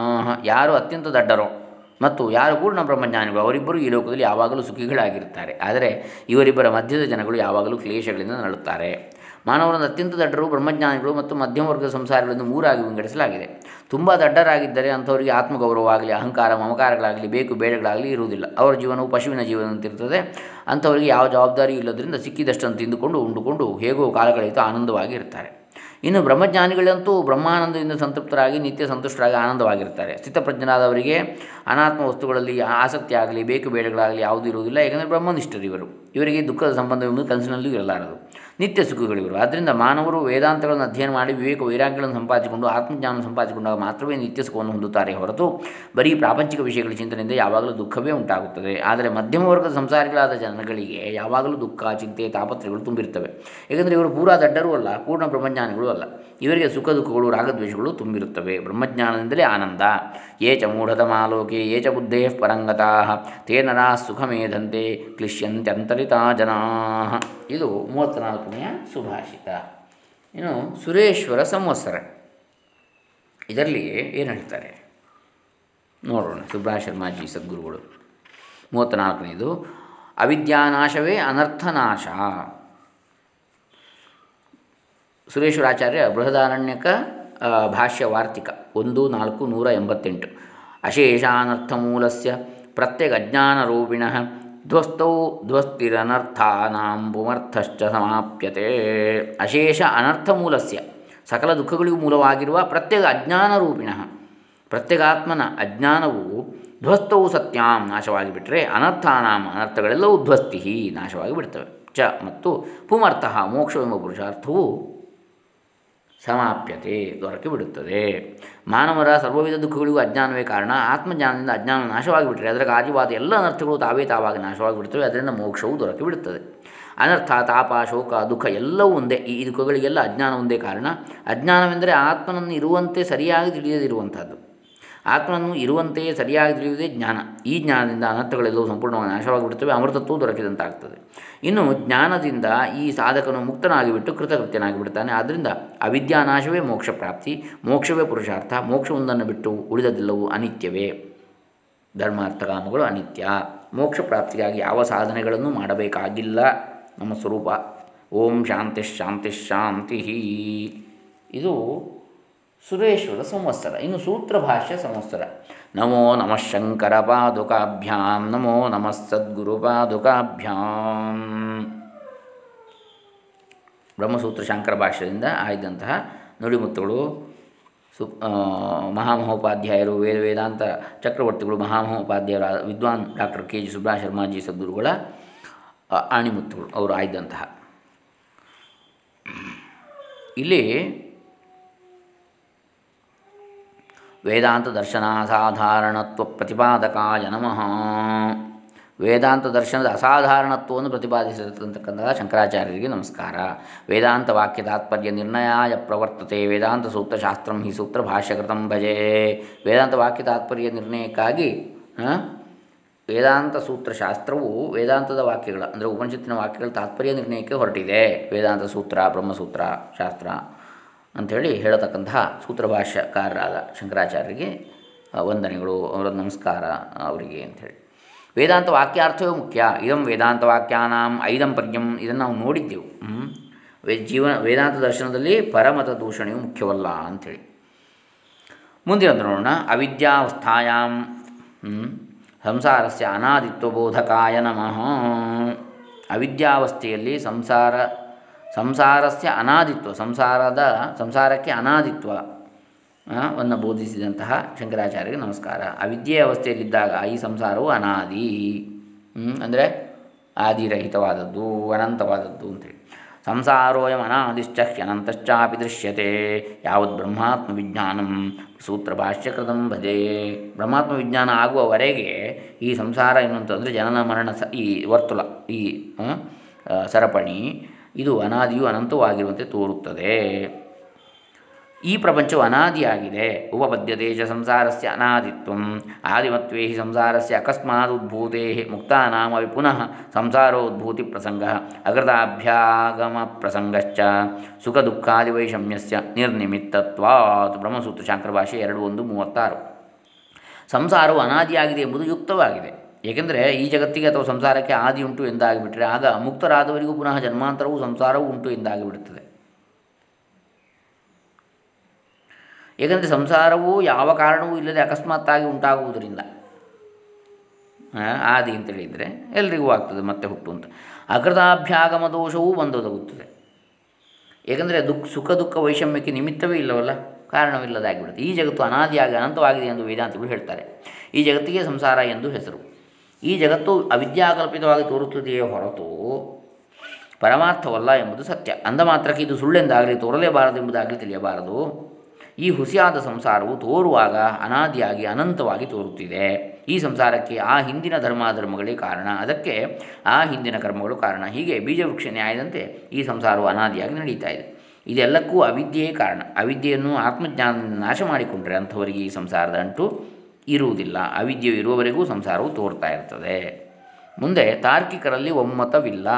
ಯಾರು ಅತ್ಯಂತ ದಡ್ಡರೋ ಮತ್ತು ಯಾರು ಪೂರ್ಣ ಬ್ರಹ್ಮಜ್ಞಾನಿಗಳು, ಅವರಿಬ್ಬರು ಈ ಲೋಕದಲ್ಲಿ ಯಾವಾಗಲೂ ಸುಖಿಗಳಾಗಿರುತ್ತಾರೆ. ಆದರೆ ಇವರಿಬ್ಬರ ಮಧ್ಯದ ಜನಗಳು ಯಾವಾಗಲೂ ಕ್ಲೇಶಗಳಿಂದ ನರಳುತ್ತಾರೆ. ಮಾನವರನ್ನು ಅತ್ಯಂತ ದಡ್ಡರು, ಬ್ರಹ್ಮಜ್ಞಾನಿಗಳು ಮತ್ತು ಮಧ್ಯಮ ವರ್ಗದ ಸಂಸಾರಗಳನ್ನು ಮೂರಾಗಿ ವಿಂಗಡಿಸಲಾಗಿದೆ. ತುಂಬ ದಡ್ಡರಾಗಿದ್ದರೆ ಅಂಥವರಿಗೆ ಆತ್ಮಗೌರವ ಆಗಲಿ, ಅಹಂಕಾರ, ಮಮಕಾರಗಳಾಗಲಿ, ಬೇಕು ಬೇಡಗಳಾಗಲಿ ಇರುವುದಿಲ್ಲ. ಅವರ ಜೀವನವು ಪಶುವಿನ ಜೀವನದಂತಿರ್ತದೆ ಅಂಥವರಿಗೆ ಯಾವ ಜವಾಬ್ದಾರಿ ಇಲ್ಲದರಿಂದ ಸಿಕ್ಕಿದಷ್ಟನ್ನು ತಿಂದುಕೊಂಡು, ಉಂಡುಕೊಂಡು ಹೇಗೋ ಕಾಲ ಆನಂದವಾಗಿ ಇರ್ತಾರೆ ಇನ್ನು ಬ್ರಹ್ಮಜ್ಞಾನಿಗಳಂತೂ ಬ್ರಹ್ಮಾನಂದದಿಂದ ಸಂತೃಪ್ತರಾಗಿ, ನಿತ್ಯ ಸಂತುಷ್ಟರಾಗಿ ಆನಂದವಾಗಿರ್ತಾರೆ ಸ್ಥಿತಪ್ರಜ್ಞರಾದವರಿಗೆ ಅನಾತ್ಮ ವಸ್ತುಗಳಲ್ಲಿ ಆಸಕ್ತಿ ಆಗಲಿ ಬೇಕು ಬೇಡಗಳಾಗಲಿ ಯಾವುದೂ ಇರುವುದಿಲ್ಲ. ಏಕೆಂದರೆ ಬ್ರಹ್ಮನಿಷ್ಠರಿವರು ಇವರಿಗೆ ದುಃಖದ ಸಂಬಂಧವೆಂಬುದು ಕನಸಿನಲ್ಲೂ ಇರಲಾರದು. ನಿತ್ಯ ಸುಖಗಳಿವರು ಆದ್ದರಿಂದ ಮಾನವರು ವೇದಾಂತಗಳನ್ನು ಅಧ್ಯಯನ ಮಾಡಿ ವಿವೇಕ ವೈರಾಗ್ಯಗಳನ್ನು ಸಂಪಾದಿಸಿಕೊಂಡು ಆತ್ಮಜ್ಞಾನ ಸಂಪಾದಿಸಿಕೊಂಡಾಗ ಮಾತ್ರವೇ ನಿತ್ಯ ಸುಖವನ್ನು ಹೊಂದುತ್ತಾರೆ ಹೊರತು ಬರೀ ಪ್ರಾಪಂಚಿಕ ವಿಷಯಗಳ ಚಿಂತನೆಯಿಂದ ಯಾವಾಗಲೂ ದುಃಖವೇ ಉಂಟಾಗುತ್ತದೆ. ಆದರೆ ಮಧ್ಯಮ ವರ್ಗದ ಸಂಸಾರಿಗಳಾದ ಜನಗಳಿಗೆ ಯಾವಾಗಲೂ ದುಃಖ, ಚಿಂತೆ ತಾಪತ್ರಗಳು ತುಂಬಿರುತ್ತವೆ. ಏಕೆಂದರೆ ಇವರು ಪೂರಾ ದಡ್ಡರೂ ಅಲ್ಲ, ಪೂರ್ಣ ಬ್ರಹ್ಮಜ್ಞಾನಿಗಳೂ ಅಲ್ಲ. ಇವರಿಗೆ ಸುಖ ದುಃಖಗಳು, ರಾಗದ್ವೇಷಗಳು ತುಂಬಿರುತ್ತವೆ. ಬ್ರಹ್ಮಜ್ಞಾನದಿಂದಲೇ ಆನಂದ. ಏಚ ಮೂಢತಮಾಲೋಕೆ ಏಚ ಬುದ್ಧೇ ಪರಂಗತಾ, ತೇ ನರಾ ಸುಖಮೇಧಂತೆ ಕ್ಲಿಶ್ಯಂತ್ಯಂತರಿತಾ ಜನಾ. ಇದು ಮೂವತ್ತ್ನಾಲ್ಕನೆಯ ಸುಭಾಷಿತ. ಇನ್ನು ಸುರೇಶ್ವರ ಸಂವತ್ಸರ. ಇದರಲ್ಲಿ ಏನು ಹೇಳ್ತಾರೆ? ನೋಡೋಣ, ಸುಬ್ರಹ ಶರ್ಮಾಜಿ ಸದ್ಗುರುಗಳು. ಮೂವತ್ತ್ನಾಲ್ಕನೇದು ಅವಿದ್ಯಾನಾಶವೇ ಅನರ್ಥನಾಶ. ಸುರೇಶ್ವರಾಚಾರ್ಯ ಬೃಹದಾರಣ್ಯಕ ಭಾಷ್ಯ ವಾರ್ತಿಕ, ಒಂದು ನಾಲ್ಕು ನೂರ ಎಂಬತ್ತೆಂಟು. ಅಶೇಷಾನರ್ಥಮೂಲಸ್ಯ ಪ್ರತ್ಯಗಜ್ಞಾನರೂಪಿಣ ಧ್ವಸ್ತೌ ಧ್ವಸ್ತಿರನರ್ಥಾನಾಂಬುಮರ್ಥಶ್ಚ ಸಮಾಪ್ಯತೆ. ಅಶೇಷ ಅನರ್ಥಮೂಲಸ್ಯ ಸಕಲ ದುಃಖಗಳಿಗೂ ಮೂಲವಾಗಿರುವ ಪ್ರತ್ಯೇಕ ಅಜ್ಞಾನರೂಪಿಣ. ಪ್ರತ್ಯೇಗಾತ್ಮನ ಅಜ್ಞಾನವು ಧ್ವಸ್ತವು ಸತ್ಯಾಂ ನಾಶವಾಗಿ ಬಿಟ್ಟರೆ ಅನರ್ಥಾನಾಂ ಅನರ್ಥಗಳೆಲ್ಲವೂ ಧ್ವಸ್ತಿ ನಾಶವಾಗಿ ಬಿಡ್ತವೆ ಚ ಮತ್ತು ಪುಮರ್ಥ ಮೋಕ್ಷವೆಂಬ ಪುರುಷಾರ್ಥವು ಸಮಾಪ್ಯತೆ ದೊರಕಿ ಬಿಡುತ್ತದೆ. ಮಾನವರ ಸರ್ವವಿಧ ದುಃಖಗಳಿಗೂ ಅಜ್ಞಾನವೇ ಕಾರಣ. ಆತ್ಮಜ್ಞಾನದಿಂದ ಅಜ್ಞಾನ ನಾಶವಾಗಿಬಿಟ್ಟರೆ ಅದರ ಕಾರ್ಯವಾದ ಎಲ್ಲ ಅನರ್ಥಗಳು ತಾವೇ ತಾವಾಗಿ ನಾಶವಾಗಿಬಿಡ್ತವೆ. ಅದರಿಂದ ಮೋಕ್ಷವು ದೊರಕಿ ಬಿಡುತ್ತದೆ. ಅನರ್ಥ, ತಾಪ, ಶೋಕ, ದುಃಖ ಎಲ್ಲವೂ ಒಂದೇ. ಈ ದುಃಖಗಳಿಗೆಲ್ಲ ಅಜ್ಞಾನ ಒಂದೇ ಕಾರಣ. ಅಜ್ಞಾನವೆಂದರೆ ಆತ್ಮನನ್ನು ಇರುವಂತೆ ಸರಿಯಾಗಿ ತಿಳಿಯದಿರುವಂಥದ್ದು. ಆತ್ಮನನ್ನು ಇರುವಂತೆಯೇ ಸರಿಯಾಗಿ ತಿಳಿಯುವುದೇ ಜ್ಞಾನ. ಈ ಜ್ಞಾನದಿಂದ ಅನರ್ಥಗಳೆಲ್ಲವೂ ಸಂಪೂರ್ಣವಾಗಿ ನಾಶವಾಗಿಬಿಡುತ್ತವೆ, ಅಮೃತತ್ವವು ದೊರಕಿದಂತಾಗ್ತದೆ. ಇನ್ನು ಜ್ಞಾನದಿಂದ ಈ ಸಾಧಕನು ಮುಕ್ತನಾಗಿಬಿಟ್ಟು ಕೃತಕೃತ್ಯನಾಗಿ ಬಿಡ್ತಾನೆ ಆದ್ದರಿಂದ ಅವಿದ್ಯಾನಾಶವೇ ಮೋಕ್ಷ ಪ್ರಾಪ್ತಿ, ಮೋಕ್ಷವೇ ಪುರುಷಾರ್ಥ, ಮೋಕ್ಷವೊಂದನ್ನು ಬಿಟ್ಟು ಉಳಿದದೆಲ್ಲವೂ ಅನಿತ್ಯವೇ. ಧರ್ಮಾರ್ಥಕಾಮಗಳು ಅನಿತ್ಯ. ಮೋಕ್ಷ ಪ್ರಾಪ್ತಿಗಾಗಿ ಯಾವ ಸಾಧನೆಗಳನ್ನು ಮಾಡಬೇಕಾಗಿಲ್ಲ. ನಮ್ಮ ಸ್ವರೂಪ. ಓಂ ಶಾಂತಿ ಶಾಂತಿ ಶಾಂತಿ ಇದು ಸುರೇಶ್ವರ ಸಂವತ್ಸರ. ಇನ್ನು ಸೂತ್ರ ಭಾಷ್ಯ ಸಂವತ್ಸರ. ನಮೋ ನಮಃ ಶಂಕರ ಪಾದುಕಾಭ್ಯಾಂ, ನಮೋ ನಮಃ ಸದ್ಗುರು ಪಾದುಕಾಭ್ಯಾಂ. ಬ್ರಹ್ಮಸೂತ್ರ ಶಂಕರ ಭಾಷ್ಯದಿಂದ ಆಯ್ದಂತಹ ನುಡಿಮುತ್ತುಗಳು ಸು ಮಹಾಮಹೋಪಾಧ್ಯಾಯರು, ವೇದ, ವೇದಾಂತ ಚಕ್ರವರ್ತಿಗಳು, ಮಹಾಮಹೋಪಾಧ್ಯಾಯರು ವಿದ್ವಾನ್ ಡಾಕ್ಟರ್ ಕೆ ಜಿ ಸುಬ್ರಹ ಶರ್ಮಾಜಿ ಸದ್ಗುರುಗಳ ಆಣಿಮುತ್ತುಗಳು, ಅವರು ಆಯ್ದಂತಹ. ಇಲ್ಲಿ ವೇದಾಂತ ದರ್ಶನ ಅಸಾಧಾರಣತ್ವ ಪ್ರತಿಪಾದಕಾಯ ನಮಃ. ವೇದಾಂತ ದರ್ಶನದ ಅಸಾಧಾರಣತ್ವವನ್ನು ಪ್ರತಿಪಾದಿಸಿರತಕ್ಕಂತಹ ಶಂಕರಾಚಾರ್ಯರಿಗೆ ನಮಸ್ಕಾರ. ವೇದಾಂತ ವಾಕ್ಯ ತಾತ್ಪರ್ಯ ನಿರ್ಣಯಾಯ ಪ್ರವರ್ತತೆ. ವೇದಾಂತ ಸೂತ್ರಶಾಸ್ತ್ರಂ ಹಿ ಸೂತ್ರ ಭಾಷ್ಯಕೃತಂ ಭಜೆ. ವೇದಾಂತ ವಾಕ್ಯ ತಾತ್ಪರ್ಯ ನಿರ್ಣಯಕ್ಕಾಗಿ ವೇದಾಂತ ಸೂತ್ರಶಾಸ್ತ್ರವು ವೇದಾಂತದ ವಾಕ್ಯಗಳ, ಅಂದರೆ ಉಪನಿಷತ್ತಿನ ವಾಕ್ಯಗಳ ತಾತ್ಪರ್ಯ ನಿರ್ಣಯಕ್ಕೆ ಹೊರಟಿದೆ. ವೇದಾಂತ ಸೂತ್ರ, ಬ್ರಹ್ಮಸೂತ್ರ ಶಾಸ್ತ್ರ. ಅಂಥೇಳಿ ಹೇಳತಕ್ಕಂತಹ ಸೂತ್ರ ಭಾಷ್ಯಕಾರರಾದ ಶಂಕರಾಚಾರ್ಯರಿಗೆ ವಂದನೆಗಳು, ಅವರ ನಮಸ್ಕಾರ ಅವರಿಗೆ ಅಂಥೇಳಿ ವೇದಾಂತ ವಾಕ್ಯಾರ್ಥವೇ ಮುಖ್ಯ. ಇದಂ ವೇದಾಂತ ವಾಕ್ಯಾನಾಂ ಐದಂ ಪರ್ಯಂ ಇದನ್ನು ನಾವು ನೋಡಿದ್ದೆವು. ವೇ, ಜೀವನ, ವೇದಾಂತ ದರ್ಶನದಲ್ಲಿ ಪರಮತ ದೂಷಣೆಯು ಮುಖ್ಯವಲ್ಲ ಅಂಥೇಳಿ ಮುಂದಿನದು ನೋಡೋಣ. ಅವಿದ್ಯಾವಸ್ಥಾಯಾಂ ಸಂಸಾರಸ್ಯ ಅನಾದಿತ್ವಬೋಧಕಾಯ ನಮಃ. ಅವಿದ್ಯಾವಸ್ಥೆಯಲ್ಲಿ ಸಂಸಾರ ಸಂಸಾರಸ್ಯ ಅನಾದಿತ್ವ, ಸಂಸಾರದ ಸಂಸಾರಕ್ಕೆ ಅನಾದಿತ್ವ ವನ್ನು ಬೋಧಿಸಿದಂತಹ ಶಂಕರಾಚಾರ್ಯರಿಗೆ ನಮಸ್ಕಾರ. ಅವಿದ್ಯೆ ಅವಸ್ಥೆಯಲ್ಲಿದ್ದಾಗ ಈ ಸಂಸಾರವು ಅನಾದಿ ಅಂದರೆ ಆದಿರಹಿತವಾದದ್ದು, ಅನಂತವಾದದ್ದು ಅಂತೇಳಿ. ಸಂಸಾರೋಯಂ ಅನಾದಿಶ್ಚ ಹ್ಯನಂತಶ್ಚಾಪಿ ದೃಶ್ಯತೆ, ಯಾವತ್ ಬ್ರಹ್ಮಾತ್ಮ ವಿಜ್ಞಾನಂ ಸೂತ್ರ ಭಾಷ್ಯಕೃತಂ ಭಜೆ ಬ್ರಹ್ಮಾತ್ಮ ವಿಜ್ಞಾನ ಆಗುವವರೆಗೆ ಈ ಸಂಸಾರ ಏನು ಅಂತಂದರೆ ಜನನ ಮರಣ ಸ, ಈ ವರ್ತುಲ, ಈ ಸರಪಣಿ ಇದು ಅನಾದಿಯು ಅನಂತವಾಗಿರುವಂತೆ ತೋರುತ್ತದೆ. ಈ ಪ್ರಪಂಚವು ಅನಾದಿಯಾಗಿದೆ. ಉಪಪದ್ಯತೆ ಚ ಸಂಸಾರಸ್ಯ ಅನಾದಿತ್ವ ಆದಿಮತ್ವೇ ಹಿ ಸಂಸಾರಸ್ಯ ಅಕಸ್ಮಾತ್ ಉದ್ಭೂತೆ ಮುಕ್ತಾನಾಮಪಿ ಪುನಃ ಸಂಸಾರೋದ್ಭೂತಿ ಪ್ರಸಂಗ ಅಗೃತಾಭ್ಯಾಗಮ ಪ್ರಸಂಗಶ್ಚ ಸುಖ ದುಃಖಾದಿ ವೈಷಮ್ಯಸ್ಯ ನಿರ್ನಿಮಿತ್ತತ್ವಾತ್ ಬ್ರಹ್ಮಸೂತ್ರ ಶಾಂಕರ ಭಾಷೆ ಎರಡು ಒಂದು ಮೂವತ್ತಾರು. ಸಂಸಾರವು ಅನಾದಿಯಾಗಿದೆ ಎಂಬುದು ಯುಕ್ತವಾಗಿದೆ. ಏಕೆಂದರೆ ಈ ಜಗತ್ತಿಗೆ ಅಥವಾ ಸಂಸಾರಕ್ಕೆ ಆದಿ ಉಂಟು ಎಂದಾಗಿಬಿಟ್ರೆ ಆಗ ಮುಕ್ತರಾದವರಿಗೂ ಪುನಃ ಜನ್ಮಾಂತರವೂ ಸಂಸಾರವೂ ಉಂಟು ಎಂದಾಗಿಬಿಡುತ್ತದೆ. ಏಕೆಂದರೆ ಸಂಸಾರವು ಯಾವ ಕಾರಣವೂ ಇಲ್ಲದೆ ಅಕಸ್ಮಾತ್ತಾಗಿ ಉಂಟಾಗುವುದರಿಂದ ಆದಿ ಅಂತೇಳಿದರೆ ಎಲ್ರಿಗೂ ಆಗ್ತದೆ ಮತ್ತೆ ಹುಟ್ಟು ಅಂತ. ಅಕೃತಾಭ್ಯಾಗಮ ದೋಷವೂ ಬಂದೊದಗುತ್ತದೆ. ಏಕೆಂದರೆ ದುಃಖ, ಸುಖ, ದುಃಖ, ವೈಷಮ್ಯಕ್ಕೆ ನಿಮಿತ್ತವೇ ಇಲ್ಲವಲ್ಲ, ಕಾರಣವಿಲ್ಲದಾಗಿಬಿಡುತ್ತೆ. ಈ ಜಗತ್ತು ಅನಾದಿಯಾಗಿ, ಅನಂತವಾಗಿದೆ ಎಂದು ವೇದಾಂತಿಗಳು ಹೇಳ್ತಾರೆ. ಈ ಜಗತ್ತಿಗೆ ಸಂಸಾರ ಎಂದು ಹೆಸರು. ಈ ಜಗತ್ತು ಅವಿದ್ಯಾಕಲ್ಪಿತವಾಗಿ ತೋರುತ್ತದೆಯೇ ಹೊರತು ಪರಮಾರ್ಥವಲ್ಲ ಎಂಬುದು ಸತ್ಯ. ಅಂದ ಮಾತ್ರಕ್ಕೆ ಇದು ಸುಳ್ಳೆಂದಾಗಲಿ ತೋರಲೇಬಾರದು ಎಂಬುದಾಗಲಿ ತಿಳಿಯಬಾರದು. ಈ ಹುಸಿಯಾದ ಸಂಸಾರವು ತೋರುವಾಗ ಅನಾದಿಯಾಗಿ ಅನಂತವಾಗಿ ತೋರುತ್ತಿದೆ. ಈ ಸಂಸಾರಕ್ಕೆ ಆ ಹಿಂದಿನ ಧರ್ಮಾಧರ್ಮಗಳೇ ಕಾರಣ. ಅದಕ್ಕೆ ಆ ಹಿಂದಿನ ಕರ್ಮಗಳು ಕಾರಣ. ಹೀಗೆ ಬೀಜವೃಕ್ಷ ನ್ಯಾಯದಂತೆ ಈ ಸಂಸಾರವು ಅನಾದಿಯಾಗಿ ನಡೀತಾ ಇದೆ. ಇದೆಲ್ಲಕ್ಕೂ ಅವಿದ್ಯೆಯೇ ಕಾರಣ. ಅವಿದ್ಯೆಯನ್ನು ಆತ್ಮಜ್ಞಾನದಿಂದ ನಾಶ ಮಾಡಿಕೊಂಡರೆ ಅಂಥವರಿಗೆ ಈ ಸಂಸಾರದ ಅಂಟು ಇರುವುದಿಲ್ಲ. ಅವಿದ್ಯೆಯು ಇರುವವರೆಗೂ ಸಂಸಾರವು ತೋರ್ತಾ ಇರ್ತದೆ. ಮುಂದೆ ತಾರ್ಕಿಕರಲ್ಲಿ ಒಮ್ಮತವಿಲ್ಲ.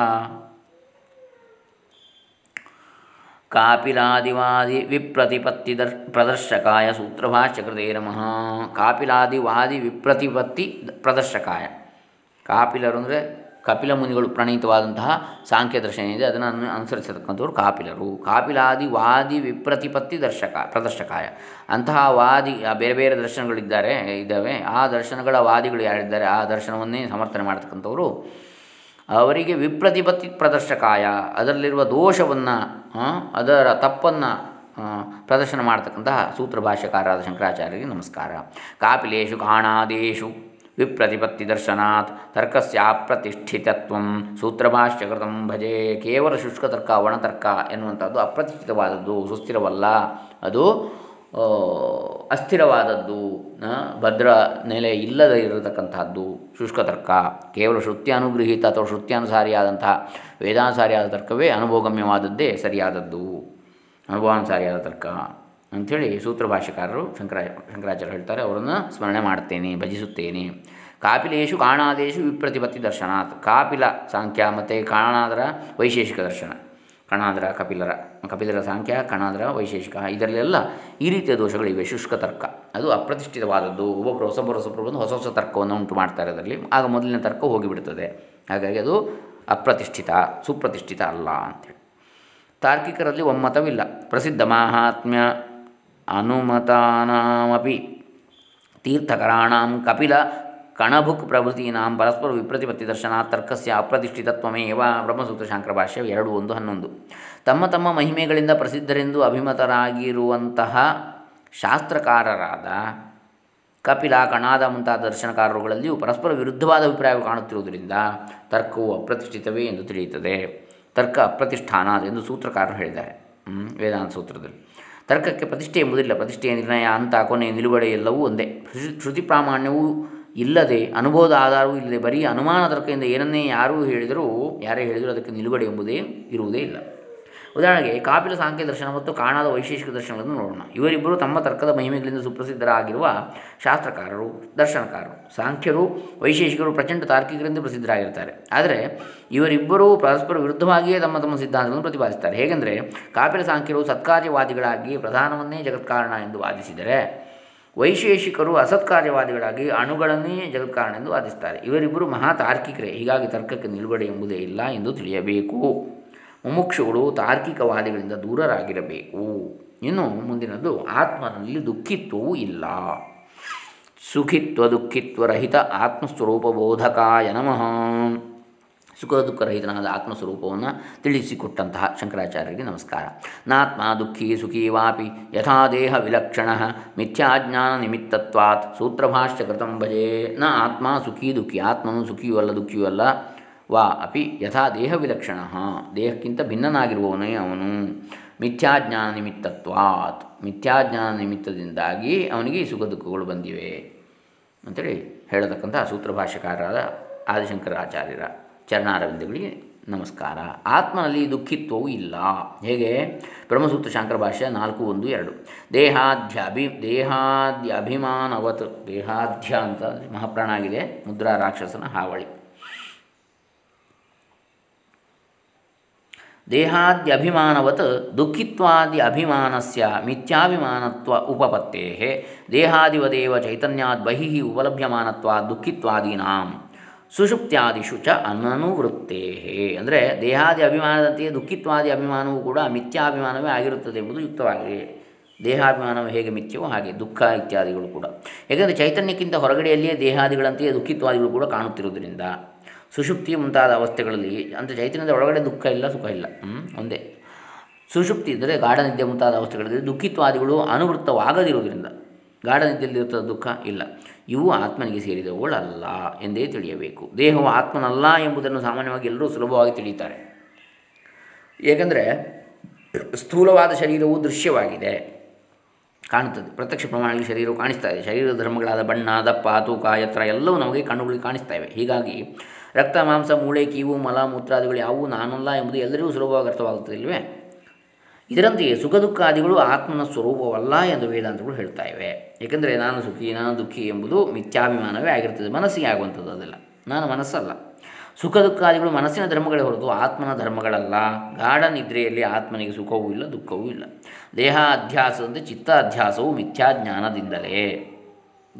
ಕಾಪಿಲಾದಿವಾದಿ ವಿಪ್ರತಿಪತ್ತಿ ದರ್ ಪ್ರದರ್ಶಕಾಯ ಸೂತ್ರಭಾಷ್ಯಕೃತೇ ನಮಃ. ಕಾಪಿಲಾದಿವಾದಿ ವಿಪ್ರತಿಪತ್ತಿ ಪ್ರದರ್ಶಕಾಯ. ಕಾಪಿಲರು ಅಂದರೆ ಕಪಿಲ ಮುನಿಗಳು ಪ್ರಣೀತವಾದಂತಹ ಸಾಂಖ್ಯ ದರ್ಶನ ಇದೆ. ಅದನ್ನು ಅನು, ಅನುಸರಿಸತಕ್ಕಂಥವ್ರು ಕಾಪಿಲರು. ಕಾಪಿಲಾದಿ ವಾದಿ ವಿಪ್ರತಿಪತ್ತಿ ದರ್ಶಕ, ಪ್ರದರ್ಶಕಾಯ. ಅಂತಹ ವಾದಿ ಬೇರೆ ಬೇರೆ ದರ್ಶನಗಳಿದ್ದಾರೆ, ಇದ್ದಾವೆ. ಆ ದರ್ಶನಗಳ ವಾದಿಗಳು ಯಾರಿದ್ದಾರೆ, ಆ ದರ್ಶನವನ್ನೇ ಸಮರ್ಥನೆ ಮಾಡತಕ್ಕಂಥವ್ರು ಅವರಿಗೆ ವಿಪ್ರತಿಪತ್ತಿ ಪ್ರದರ್ಶಕಾಯ. ಅದರಲ್ಲಿರುವ ದೋಷವನ್ನು ಅದರ ತಪ್ಪನ್ನು ಪ್ರದರ್ಶನ ಮಾಡತಕ್ಕಂತಹ ಸೂತ್ರ ಭಾಷ್ಯಕಾರರಾದ ಶಂಕರಾಚಾರ್ಯರಿಗೆ ನಮಸ್ಕಾರ. ಕಾಪಿಲೇಶು ಕಾಣಾದೇಶು. ವಿಪ್ರತಿಪತ್ತಿ ದರ್ಶನಾತ್ ತರ್ಕಸ್ಯಾಪ್ರತಿಷ್ಠಿತತ್ವ ಸೂತ್ರಭಾಷ್ಯಕೃತಂ ಭಜೆ ಕೇವಲ ಶುಷ್ಕ ತರ್ಕ ಒಣತರ್ಕ ಎನ್ನುವಂಥದ್ದು ಅಪ್ರತಿಷ್ಠಿತವಾದದ್ದು, ಸುಸ್ಥಿರವಲ್ಲ. ಅದು ಅಸ್ಥಿರವಾದದ್ದು ಭದ್ರ ನೆಲೆ ಇಲ್ಲದೆ ಶುಷ್ಕ ತರ್ಕ ಕೇವಲ ಶ್ರುತ್ಯಾನುಗೃಹೀತ ಅಥವಾ ಶ್ರುತ್ಯಾನುಸಾರಿಯಾದಂತಹ ವೇದಾನುಸಾರಿಯಾದ ತರ್ಕವೇ ಅನುಭವಗಮ್ಯವಾದದ್ದೇ ಸರಿಯಾದದ್ದು. ಅನುಭವಾನುಸಾರಿಯಾದ ತರ್ಕ. ಅಂಥೇಳಿ ಸೂತ್ರ ಭಾಷೆಕಾರರು ಶಂಕರ ಶಂಕರಾಚಾರ್ಯ ಹೇಳ್ತಾರೆ, ಅವರನ್ನು ಸ್ಮರಣೆ ಮಾಡ್ತೇನೆ, ಭಜಿಸುತ್ತೇನೆ. ಕಾಪಿಲೇಶು ಕಾಣಾದೇಶು ವಿಪ್ರತಿಪತ್ತಿ ದರ್ಶನಾತ್. ಕಾಪಿಲ ಸಾಂಖ್ಯ ಮತ್ತು ಕಾಣಾದರ ವೈಶೇಷಿಕ ದರ್ಶನ. ಕಣಾದರ ಕಪಿಲರ ಕಪಿಲರ ಸಾಂಖ್ಯ, ಕಣಾದರ ವೈಶೇಷಿಕ, ಇದರಲ್ಲೆಲ್ಲ ಈ ರೀತಿಯ ದೋಷಗಳಿವೆ, ಶುಷ್ಕ ತರ್ಕ. ಅದು ಅಪ್ರತಿಷ್ಠಿತವಾದದ್ದು ಒಬ್ಬೊಬ್ಬರು ಹೊಸೊಬ್ಬರು ಹೊಸೊಬ್ಬರು ಬಂದು ಹೊಸ ಹೊಸ ತರ್ಕವನ್ನು ಉಂಟು ಮಾಡ್ತಾರೆ ಅದರಲ್ಲಿ ಆಗ ಮೊದಲಿನ ತರ್ಕ ಹೋಗಿಬಿಡ್ತದೆ. ಹಾಗಾಗಿ ಅದು ಅಪ್ರತಿಷ್ಠಿತ, ಸುಪ್ರತಿಷ್ಠಿತ ಅಲ್ಲ ಅಂತೇಳಿ. ತಾರ್ಕಿಕರಲ್ಲಿ ಒಮ್ಮತವಿಲ್ಲ. ಪ್ರಸಿದ್ಧ ಮಾಹಾತ್ಮ್ಯ ಅನುಮತಾನಾಮಪಿ. ತೀರ್ಥಕರಾಣಾಂ ಕಪಿಲ ಕಣಭುಕ್ ಪ್ರಭೃತೀನಾಂ ಪರಸ್ಪರ ವಿಪ್ರತಿಪತ್ತಿ ದರ್ಶನ ತರ್ಕಸ್ಯ ಅಪ್ರತಿಷ್ಠಿತತ್ವಮೇವ ಬ್ರಹ್ಮಸೂತ್ರ ಶಾಂಕರ ಭಾಷ್ಯ ಎರಡು ಒಂದು ಹನ್ನೊಂದು. ತಮ್ಮ ತಮ್ಮ ಮಹಿಮೆಗಳಿಂದ ಪ್ರಸಿದ್ಧರೆಂದು ಅಭಿಮತರಾಗಿರುವಂತಹ ಶಾಸ್ತ್ರಕಾರರಾದ ಕಪಿಲ, ಕಣಾದ ಮುಂತಾದ ದರ್ಶನಕಾರರುಗಳಲ್ಲಿಯೂ ಪರಸ್ಪರ ವಿರುದ್ಧವಾದ ಅಭಿಪ್ರಾಯವು ಕಾಣುತ್ತಿರುವುದರಿಂದ ತರ್ಕವು ಅಪ್ರತಿಷ್ಠಿತವೇ ಎಂದು ತಿಳಿಯುತ್ತದೆ. ತರ್ಕ ಅಪ್ರತಿಷ್ಠಾನ ಎಂದು ಸೂತ್ರಕಾರರು ಹೇಳಿದ್ದಾರೆ. ವೇದಾಂತ ಸೂತ್ರದಲ್ಲಿ. ತರ್ಕಕ್ಕೆ ಪ್ರತಿಷ್ಠೆ ಎಂಬುದಿಲ್ಲ ಪ್ರತಿಷ್ಠೆಯ ನಿರ್ಣಯ ಅಂತ ಕೊನೆಯ ನಿಲುಗಡೆ ಎಲ್ಲವೂ ಒಂದೇ. ಶ್ರುತಿ ಪ್ರಾಮಾಣ್ಯವೂ ಇಲ್ಲದೆ, ಅನುಭವದ ಆಧಾರವೂ ಇಲ್ಲದೆ ಬರೀ ಅನುಮಾನ ತರ್ಕದಿಂದ ಏನನ್ನೇ ಯಾರೂ ಹೇಳಿದರೂ, ಯಾರೇ ಹೇಳಿದರೂ ಅದಕ್ಕೆ ನಿಲುಗಡೆ ಎಂಬುದೇ ಇರುವುದೇ ಇಲ್ಲ. ಉದಾಹರಣೆಗೆ ಕಾಪಿಲ ಸಾಂಖ್ಯ ದರ್ಶನ ಮತ್ತು ಕಾಣಾದ ವೈಶೇಷಿಕ ದರ್ಶನಗಳನ್ನು ನೋಡೋಣ. ಇವರಿಬ್ಬರು ತಮ್ಮ ತರ್ಕದ ಮಹಿಮೆಗಳಿಂದ ಸುಪ್ರಸಿದ್ಧರಾಗಿರುವ ಶಾಸ್ತ್ರಕಾರರು, ದರ್ಶನಕಾರರು. ಸಾಂಖ್ಯರು, ವೈಶೇಷಿಕರು ಪ್ರಚಂಡ ತಾರ್ಕಿಕರಿಂದ ಪ್ರಸಿದ್ಧರಾಗಿರ್ತಾರೆ. ಆದರೆ ಇವರಿಬ್ಬರೂ ಪರಸ್ಪರ ವಿರುದ್ಧವಾಗಿಯೇ ತಮ್ಮ ತಮ್ಮ ಸಿದ್ಧಾಂತಗಳನ್ನು ಪ್ರತಿಪಾದಿಸುತ್ತಾರೆ. ಹೇಗೆಂದರೆ ಕಾಪಿಲ ಸಾಂಖ್ಯರು ಸತ್ಕಾರ್ಯವಾದಿಗಳಾಗಿ ಪ್ರಧಾನವನ್ನೇ ಜಗತ್ಕಾರಣ ಎಂದು ವಾದಿಸಿದರೆ, ವೈಶೇಷಿಕರು ಅಸತ್ಕಾರ್ಯವಾದಿಗಳಾಗಿ ಅಣುಗಳನ್ನೇ ಜಗತ್ಕಾರಣ ಎಂದು ವಾದಿಸ್ತಾರೆ ಇವರಿಬ್ಬರು ಮಹಾ ತಾರ್ಕಿಕರೇ. ಹೀಗಾಗಿ ತರ್ಕಕ್ಕೆ ನಿಲುಗಡೆ ಎಂಬುದೇ ಇಲ್ಲ ಎಂದು ತಿಳಿಯಬೇಕು. ಮುಮುಕ್ಷುಗಳು ತಾರ್ಕಿಕವಾದಿಗಳಿಂದ ದೂರರಾಗಿರಬೇಕು. ಇನ್ನು ಮುಂದಿನದು, ಆತ್ಮನಲ್ಲಿ ದುಃಖಿತ್ವವೂ ಇಲ್ಲ. ಸುಖಿತ್ವ, ದುಃಖಿತ್ವ ರಹಿತ ಆತ್ಮಸ್ವರೂಪಬೋಧಕಾಯ ನಮಃ. ಸುಖ ದುಃಖರಹಿತನಾದ ಆತ್ಮಸ್ವರೂಪವನ್ನು ತಿಳಿಸಿಕೊಟ್ಟಂತಹ ಶಂಕರಾಚಾರ್ಯರಿಗೆ ನಮಸ್ಕಾರ. ನಾತ್ಮ ದುಃಖಿ ಸುಖಿ ವಾಪಿ ಯಥಾ ದೇಹ ವಿಲಕ್ಷಣ ಮಿಥ್ಯಾಜ್ಞಾನ ನಿಮಿತ್ತತ್ವಾತ್ ಸೂತ್ರಭಾಷ್ಯ ಕೃತಂ ಭಜೆ. ನ ಆತ್ಮ ಸುಖಿ ದುಃಖಿ, ಆತ್ಮನು ಸುಖಿಯೂ ಅಲ್ಲ. ವಾ ಅಪಿ ಯಥಾ ದೇಹ ವಿಲಕ್ಷಣ ದೇಹಕ್ಕಿಂತ ಭಿನ್ನನಾಗಿರುವವನೇ ಅವನು. ಮಿಥ್ಯಾಜ್ಞಾನ ನಿಮಿತ್ತತ್ವಾತ್ ಮಿಥ್ಯಾಜ್ಞಾನ ನಿಮಿತ್ತದಿಂದಾಗಿ ಅವನಿಗೆ ಈ ಸುಖ ದುಃಖಗಳು ಬಂದಿವೆ ಅಂತೇಳಿ ಹೇಳತಕ್ಕಂಥ ಸೂತ್ರಭಾಷ್ಯಕಾರರಾದ ಆದಿಶಂಕರಾಚಾರ್ಯರ ಚರಣಾರವಿಂದಗಳಿಗೆ ನಮಸ್ಕಾರ. ಆತ್ಮನಲ್ಲಿ ದುಃಖಿತ್ವವೂ ಇಲ್ಲ. ಹೇಗೆ? ಬ್ರಹ್ಮಸೂತ್ರ ಶಾಂಕರ ಭಾಷ್ಯ ನಾಲ್ಕು, ಒಂದು, ಎರಡು. ದೇಹಾಧ್ಯಾಭಿ ದೇಹಾದ್ಯ ಅಭಿಮಾನವತ್ ದೇಹಾಧ್ಯ ಅಂತ ಮಹಾಪ್ರಾಣ ಆಗಿದೆ. ಮುದ್ರಾ ರಾಕ್ಷಸನ ಹಾವಳಿ. ದೇಹಾದ್ಯಭಿಮಾನವತ್ ದುಃಖಿತ್ವಾದಿ ಅಭಿಮಾನಸ್ಯ ಮಿಥ್ಯಾಭಿಮಾನತ್ವ ಉಪಪತ್ತೇ ದೇಹಾದಿವದೇವ ಚೈತನ್ಯಾದ್ ಬಹಿಃ ಉಪಲಭ್ಯಮಾನತ್ವ ದುಃಖಿತ್ವಾದೀನಾಂ ಸುಷುಪ್ತ್ಯಾದಿಷು ಚ ಅನನುವೃತ್ತೇ ಅಂದರೆ ದೇಹಾದಿ ಅಭಿಮಾನದಂತೆಯೇ ದುಃಖಿತ್ವಾದಿ ಅಭಿಮಾನವೂ ಕೂಡ ಮಿಥ್ಯಾಭಿಮಾನವೇ ಆಗಿರುತ್ತದೆ ಎಂಬುದು ಯುಕ್ತವಾಗಿದೆ. ದೇಹಾಭಿಮಾನವು ಹೇಗೆ ಮಿಥ್ಯವೋ ಹಾಗೆ ದುಃಖ ಇತ್ಯಾದಿಗಳು ಕೂಡ. ಏಕೆಂದರೆ ಚೈತನ್ಯಕ್ಕಿಂತ ಹೊರಗಡೆಯಲ್ಲಿಯೇ ದೇಹಾದಿಗಳಂತೆಯೇ ದುಃಖಿತ್ವಾದಿಗಳು ಕೂಡ ಕಾಣುತ್ತಿರುವುದರಿಂದ ಸುಷುಪ್ತಿ ಮುಂತಾದ ಅವಸ್ಥೆಗಳಲ್ಲಿ, ಅಂದರೆ ಚೈತನ್ಯದ ಒಳಗಡೆ ದುಃಖ ಇಲ್ಲ, ಸುಖ ಇಲ್ಲ. ಒಂದೇ. ಸುಷುಪ್ತಿ ಇದ್ದರೆ ಗಾಢ ನಿದ್ದೆ ಮುಂತಾದ ಅವಸ್ಥೆಗಳಲ್ಲಿ ದುಃಖಿತ್ವಾದಿಗಳು ಅನುವೃತ್ತವಾಗದಿರುವುದರಿಂದ ಗಾಢ ನಿದ್ದೆಯಲ್ಲಿರುತ್ತದೆ ದುಃಖ ಇಲ್ಲ. ಇವು ಆತ್ಮನಿಗೆ ಸೇರಿದವುಗಳಲ್ಲ ಎಂದೇ ತಿಳಿಯಬೇಕು. ದೇಹವು ಆತ್ಮನಲ್ಲ ಎಂಬುದನ್ನು ಸಾಮಾನ್ಯವಾಗಿ ಎಲ್ಲರೂ ಸುಲಭವಾಗಿ ತಿಳಿಯುತ್ತಾರೆ. ಏಕೆಂದರೆ ಸ್ಥೂಲವಾದ ಶರೀರವು ದೃಶ್ಯವಾಗಿದೆ, ಕಾಣುತ್ತದೆ. ಪ್ರತ್ಯಕ್ಷ ಪ್ರಮಾಣದಲ್ಲಿ ಶರೀರವು ಕಾಣಿಸ್ತಾ ಇದೆ. ಶರೀರದ ಧರ್ಮಗಳಾದ ಬಣ್ಣ, ದಪ್ಪ, ತೂಕ, ಎತ್ತರ ಎಲ್ಲವೂ ನಮಗೆ ಕಣ್ಣುಗಳಿಗೆ ಕಾಣಿಸ್ತಾ ಇವೆ. ಹೀಗಾಗಿ ರಕ್ತ, ಮಾಂಸ, ಮೂಳೆ, ಕೀವು, ಮಲ ಮೂತ್ರಾದಿಗಳು ಯಾವುವು ನಾನಲ್ಲ ಎಂಬುದು ಎಲ್ಲರಿಗೂ ಸುಲಭವಾಗಿ ಅರ್ಥವಾಗುತ್ತದಿಲ್ವೇ ಇದರಂತೆಯೇ ಸುಖ ದುಃಖಾದಿಗಳು ಆತ್ಮನ ಸ್ವರೂಪವಲ್ಲ ಎಂದು ವೇದಾಂತಗಳು ಹೇಳ್ತಾ ಇವೆ. ಏಕೆಂದರೆ ನಾನು ಸುಖಿ, ನಾನು ದುಃಖಿ ಎಂಬುದು ಮಿಥ್ಯಾಭಿಮಾನವೇ ಆಗಿರ್ತದೆ, ಮನಸ್ಸಿಗೆ ಆಗುವಂಥದ್ದು ಅದೆಲ್ಲ. ನಾನು ಮನಸ್ಸಲ್ಲ. ಸುಖ ದುಃಖಾದಿಗಳು ಮನಸ್ಸಿನ ಧರ್ಮಗಳೇ ಹೊರತು ಆತ್ಮನ ಧರ್ಮಗಳಲ್ಲ. ಗಾಢ ನಿದ್ರೆಯಲ್ಲಿ ಆತ್ಮನಿಗೆ ಸುಖವೂ ಇಲ್ಲ, ದುಃಖವೂ ಇಲ್ಲ. ದೇಹ ಅಧ್ಯಾಸದಂತೆ ಚಿತ್ತ ಅಧ್ಯಾಸವು ಮಿಥ್ಯಾಜ್ಞಾನದಿಂದಲೇ.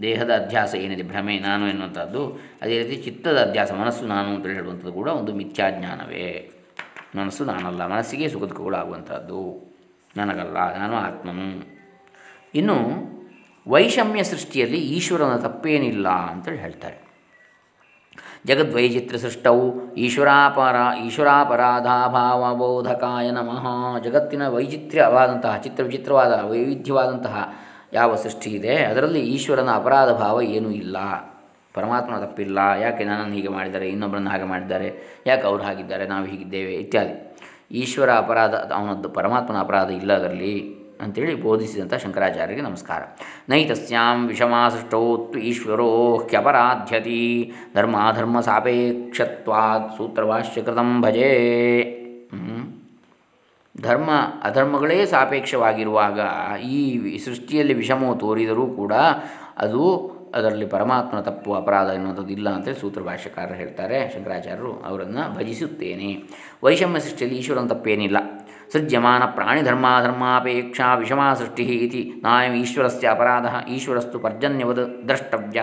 ದೇಹದ ಅಧ್ಯಾಸ ಏನಿದೆ, ಭ್ರಮೆ, ನಾನು ಎನ್ನುವಂಥದ್ದು, ಅದೇ ರೀತಿ ಚಿತ್ತದ ಅಧ್ಯಾಸ, ಮನಸ್ಸು ನಾನು ಅಂತ ಹೇಳುವಂಥದ್ದು ಕೂಡ ಒಂದು ಮಿಥ್ಯಾಜ್ಞಾನವೇ. ಮನಸ್ಸು ನಾನಲ್ಲ, ಮನಸ್ಸಿಗೆ ಸುಖ ದುಃಖಗಳಾಗುವಂಥದ್ದು ನನಗಲ್ಲ, ನಾನು ಆತ್ಮನು. ಇನ್ನು ವೈಷಮ್ಯ ಸೃಷ್ಟಿಯಲ್ಲಿ ಈಶ್ವರನ ತಪ್ಪೇನಿಲ್ಲ ಅಂತೇಳಿ ಹೇಳ್ತಾರೆ. ಜಗದ್ವೈಚಿತ್ರ ಸೃಷ್ಟವು ಈಶ್ವರಾಪರ, ಈಶ್ವರಾಪರಾಧಾಭಾವಬೋಧಕಾಯ ನಮಃ. ಜಗತ್ತಿನ ವೈಚಿತ್ರ್ಯವಾದಂತಹ ಚಿತ್ರ ವಿಚಿತ್ರವಾದ ವೈವಿಧ್ಯವಾದಂತಹ ಯಾವ ಸೃಷ್ಟಿ ಇದೆ? ಅದರಲ್ಲಿ ಈಶ್ವರನ ಅಪರಾಧ ಭಾವ ಏನೂ ಇಲ್ಲ. ಪರಮಾತ್ಮನ ತಪ್ಪಿಲ್ಲ. ಯಾಕೆ ನನ್ನನ್ನು ಹೀಗೆ ಮಾಡಿದ್ದಾರೆ? ಇನ್ನೊಬ್ಬರನ್ನು ಹಾಗೆ ಮಾಡಿದ್ದಾರೆ. ಯಾಕೆ ಅವ್ರು ಹಾಗಿದ್ದಾರೆ? ನಾವು ಹೀಗಿದ್ದೇವೆ ಇತ್ಯಾದಿ. ಈಶ್ವರ ಅಪರಾಧ, ಅವನದ್ದು ಪರಮಾತ್ಮನ ಅಪರಾಧ ಇಲ್ಲ ಅದರಲ್ಲಿ ಅಂತೇಳಿ ಬೋಧಿಸಿದಂಥ ಶಂಕರಾಚಾರ್ಯರಿಗೆ ನಮಸ್ಕಾರ. ನೈತಸ್ಯಾಂ ತು ಈಶ್ವರೋ ಹ್ಯಪರಾಧ್ಯತಿ. ಧರ್ಮಾಧರ್ಮ ಸಾಪೇಕ್ಷತ್ವಾತ್ ಸೂತ್ರಭಾಷ್ಯಕೃತಂ ಭಜೆ. ಧರ್ಮ, ಅಧರ್ಮಗಳೇ ಸಾಪೇಕ್ಷವಾಗಿರುವಾಗ ಈ ಸೃಷ್ಟಿಯಲ್ಲಿ ವಿಷಮವು ತೋರಿದರೂ ಕೂಡ ಅದು ಅದರಲ್ಲಿ ಪರಮಾತ್ಮನ ತಪ್ಪು, ಅಪರಾಧ ಎನ್ನುವಂಥದ್ದು ಇಲ್ಲ ಅಂತೇಳಿ ಸೂತ್ರ ಭಾಷ್ಯಕಾರರು ಹೇಳ್ತಾರೆ. ಶಂಕರಾಚಾರ್ಯರು ಅವರನ್ನು ಭಜಿಸುತ್ತೇನೆ. ವೈಷಮ್ಯ ಸೃಷ್ಟಿಯಲ್ಲಿ ಈಶ್ವರನ ತಪ್ಪೇನಿಲ್ಲ. ಸೃಜ್ಯಮಾನ ಪ್ರಾಣಿ ಧರ್ಮಾಧರ್ಮಾಪೇಕ್ಷಾ ವಿಷಮಾ ಸೃಷ್ಟಿ ಇತಿ ನಾಯಂ ಈಶ್ವರಸ್ಯ ಅಪರಾಧ, ಈಶ್ವರಸ್ತು ಪರ್ಜನ್ಯವದ ದ್ರಷ್ಟವ್ಯ।